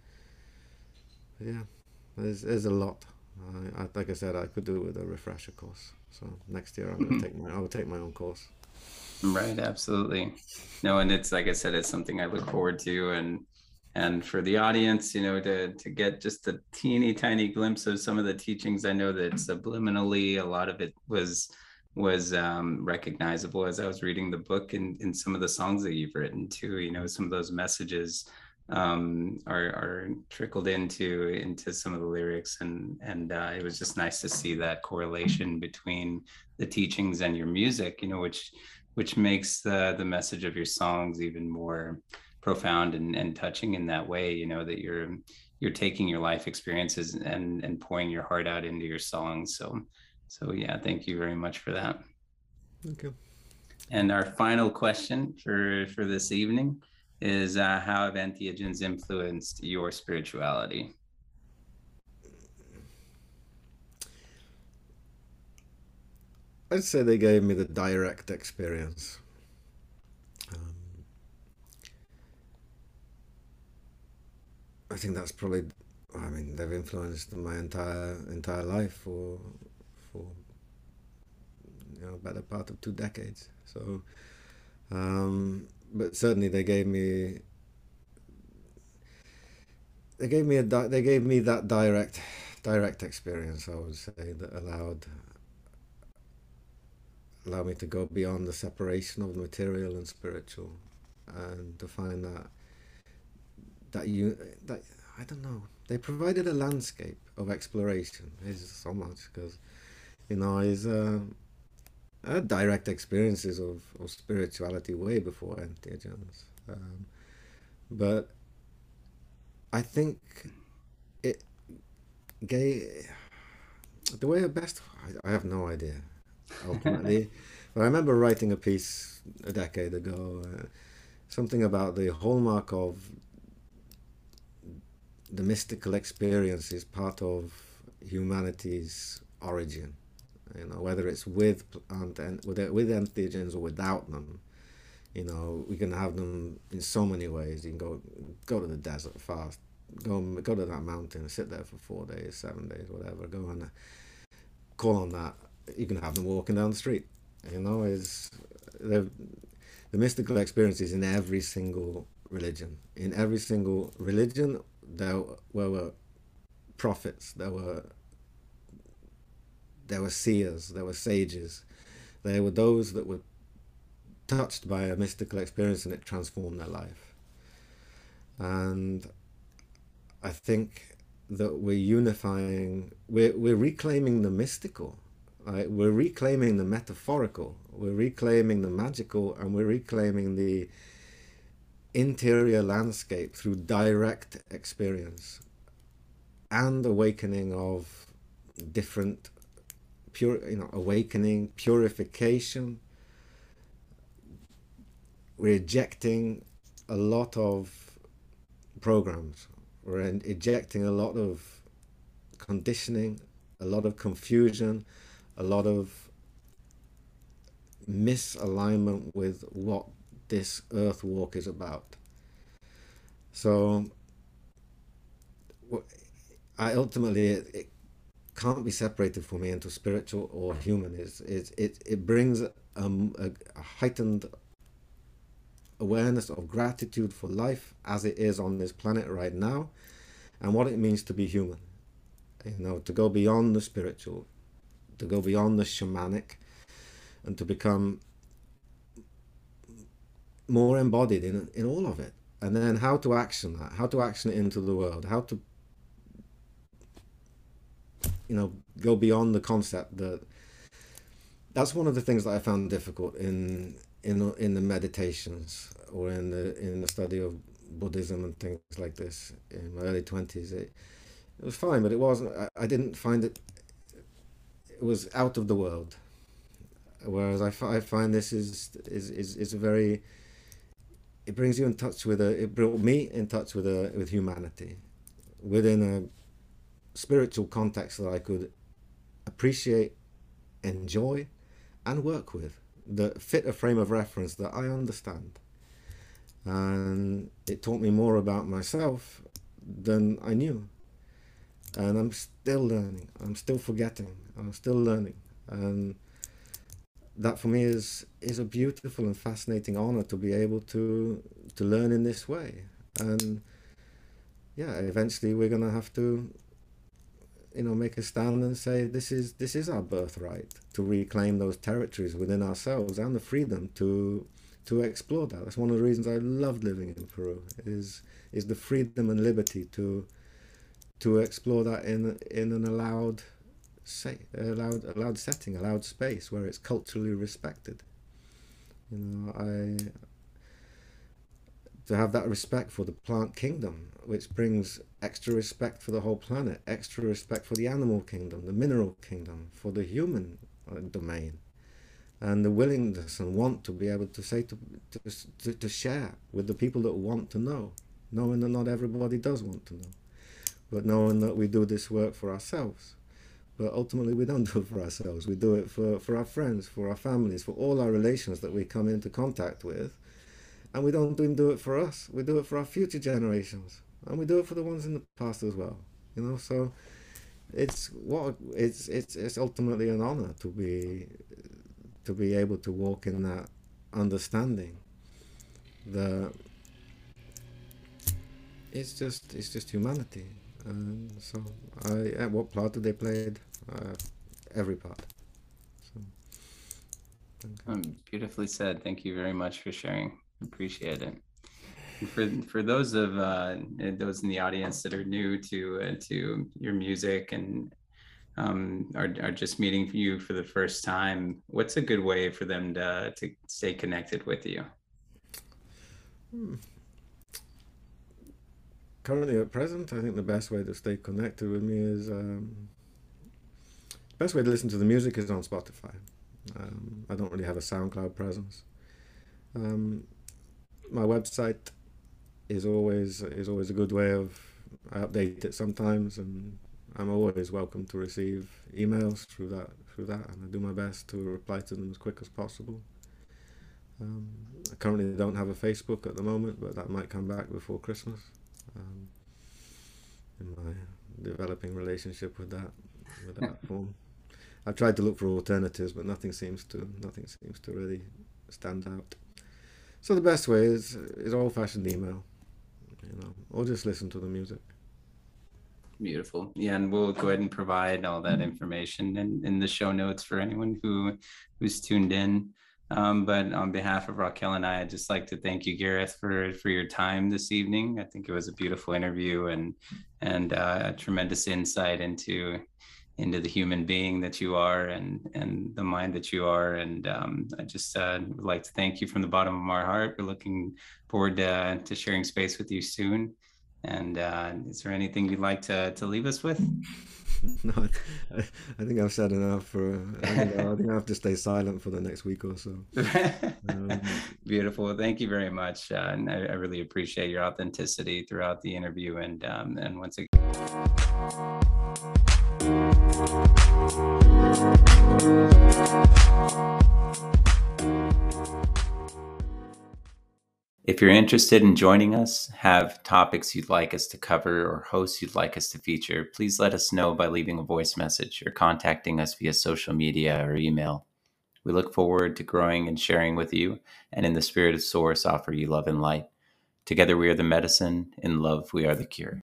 yeah, there's there's a lot. I, I, like I said, I could do it with a refresher course. So next year, I'm gonna take my I will take my own course. Right, absolutely. No, and it's like I said, it's something I look forward to, and and for the audience, you know, to to get just a teeny tiny glimpse of some of the teachings. I know that subliminally, a lot of it was was um, recognizable as I was reading the book and in some of the songs that you've written too. You know, some of those messages um, are, are trickled into into some of the lyrics, and and uh, it was just nice to see that correlation between the teachings and your music. You know, which which makes the the message of your songs even more profound and, and touching in that way you know that you're you're taking your life experiences and and pouring your heart out into your songs. So so yeah thank you very much for that. Thank you. And our final question for for this evening is uh, how have entheogens influenced your spirituality I'd say they gave me the direct experience. Um, I think that's probably. I mean, they've influenced my entire entire life for for you know better part of two decades. So, um, but certainly they gave me. They gave me a they gave me that direct direct experience. I would say that allowed allow me to go beyond the separation of the material and spiritual and to find that that you that I don't know they provided a landscape of exploration is so much because you know is uh, I had direct experiences of, of spirituality way before entheogens um, but I think it gave the way I best I, I have no idea ultimately. but I remember writing a piece a decade ago, uh, something about the hallmark of the mystical experience is part of humanity's origin. You know, whether it's with and, with with entheogens or without them. You know, we can have them in so many ways. You can go go to the desert fast, go go to that mountain, sit there for four days, seven days, whatever. Go and call on that you can have them walking down the street. You know, is the the mystical experience is in every single religion. In every single religion, there were prophets, there were there were seers, there were sages, there were those that were touched by a mystical experience and it transformed their life. and I think that we're unifying, we're, we're reclaiming the mystical, right? We're reclaiming the metaphorical, we're reclaiming the magical, and we're reclaiming the interior landscape through direct experience and awakening of different pure you know awakening purification rejecting a lot of programs we're ejecting a lot of conditioning a lot of confusion a lot of misalignment with what this earth walk is about. So I ultimately can't be separated for me into spiritual or human. Is it, it it brings um, a, a heightened awareness of gratitude for life as it is on this planet right now, and what it means to be human. You know, to go beyond the spiritual, to go beyond the shamanic, and to become more embodied in in all of it. And then how to action that, how to action it into the world, how to you know go beyond the concept that that's one of the things that I found difficult in in in the meditations or in the in the study of Buddhism and things like this in my early twenties. It, it was fine, but it wasn't. I, I didn't find it. It was out of the world. Whereas I, I find this is is is is a very. It brings you in touch with a. It brought me in touch with a with humanity, within a spiritual context that I could appreciate, enjoy, and work with that fit a frame of reference that I understand. And it taught me more about myself than I knew. And I'm still learning. I'm still forgetting. I'm still learning. And that for me is is a beautiful and fascinating honor to be able to to learn in this way. And yeah, eventually we're gonna have to you know make a stand and say this is this is our birthright to reclaim those territories within ourselves and the freedom to to explore that. That's one of the reasons I loved living in Peru is is the freedom and liberty to to explore that in in an allowed say allowed allowed setting, allowed space where it's culturally respected. You know, I to have that respect for the plant kingdom, which brings extra respect for the whole planet, extra respect for the animal kingdom, the mineral kingdom, for the human uh, domain, and the willingness and want to be able to say to, to, to share with the people that want to know, knowing that not everybody does want to know, but knowing that we do this work for ourselves. But ultimately, we don't do it for ourselves. We do it for, for our friends, for our families, for all our relations that we come into contact with and we don't even do it for us. We do it for our future generations, and we do it for the ones in the past as well. You know, so it's what it's it's it's ultimately an honor to be to be able to walk in that understanding. The it's just it's just humanity, and so I what part did they played? Uh, every part. So, um, beautifully said. Thank you very much for sharing. Appreciate it. For for those of uh, those in the audience that are new to uh, to your music and um, are are just meeting you for the first time, what's a good way for them to to stay connected with you? Hmm. Currently, at present, I think the best way to stay connected with me is um, best way to listen to the music is on Spotify. Um, I don't really have a SoundCloud presence. Um, my website is always is always a good way of I update it sometimes, and I'm always welcome to receive emails through that through that, and I do my best to reply to them as quick as possible. Um, I currently don't have a Facebook at the moment, but that might come back before Christmas. Um, in my developing relationship with that with that form. I've tried to look for alternatives, but nothing seems to nothing seems to really stand out. So the best way is is old fashioned email, you know, or just listen to the music. Beautiful. Yeah, and we'll go ahead and provide all that information in, in the show notes for anyone who who's tuned in. Um, but on behalf of Raquel and I, I'd just like to thank you, Gareth, for for your time this evening. I think it was a beautiful interview and and uh, a tremendous insight into into the human being that you are and and the mind that you are. And um, I just uh, would like to thank you from the bottom of our heart. We're looking forward to, to sharing space with you soon. And uh, is there anything you'd like to to leave us with? no, I, I, think I've said enough. For I think, I think I have to stay silent for the next week or so. Um, Beautiful. Thank you very much, uh, and I, I, really appreciate your authenticity throughout the interview. And um, and once again. If you're interested in joining us, have topics you'd like us to cover, or hosts you'd like us to feature, please let us know by leaving a voice message or contacting us via social media or email. We look forward to growing and sharing with you, and in the spirit of Source, offer you love and light. Together we are the medicine, in love we are the cure.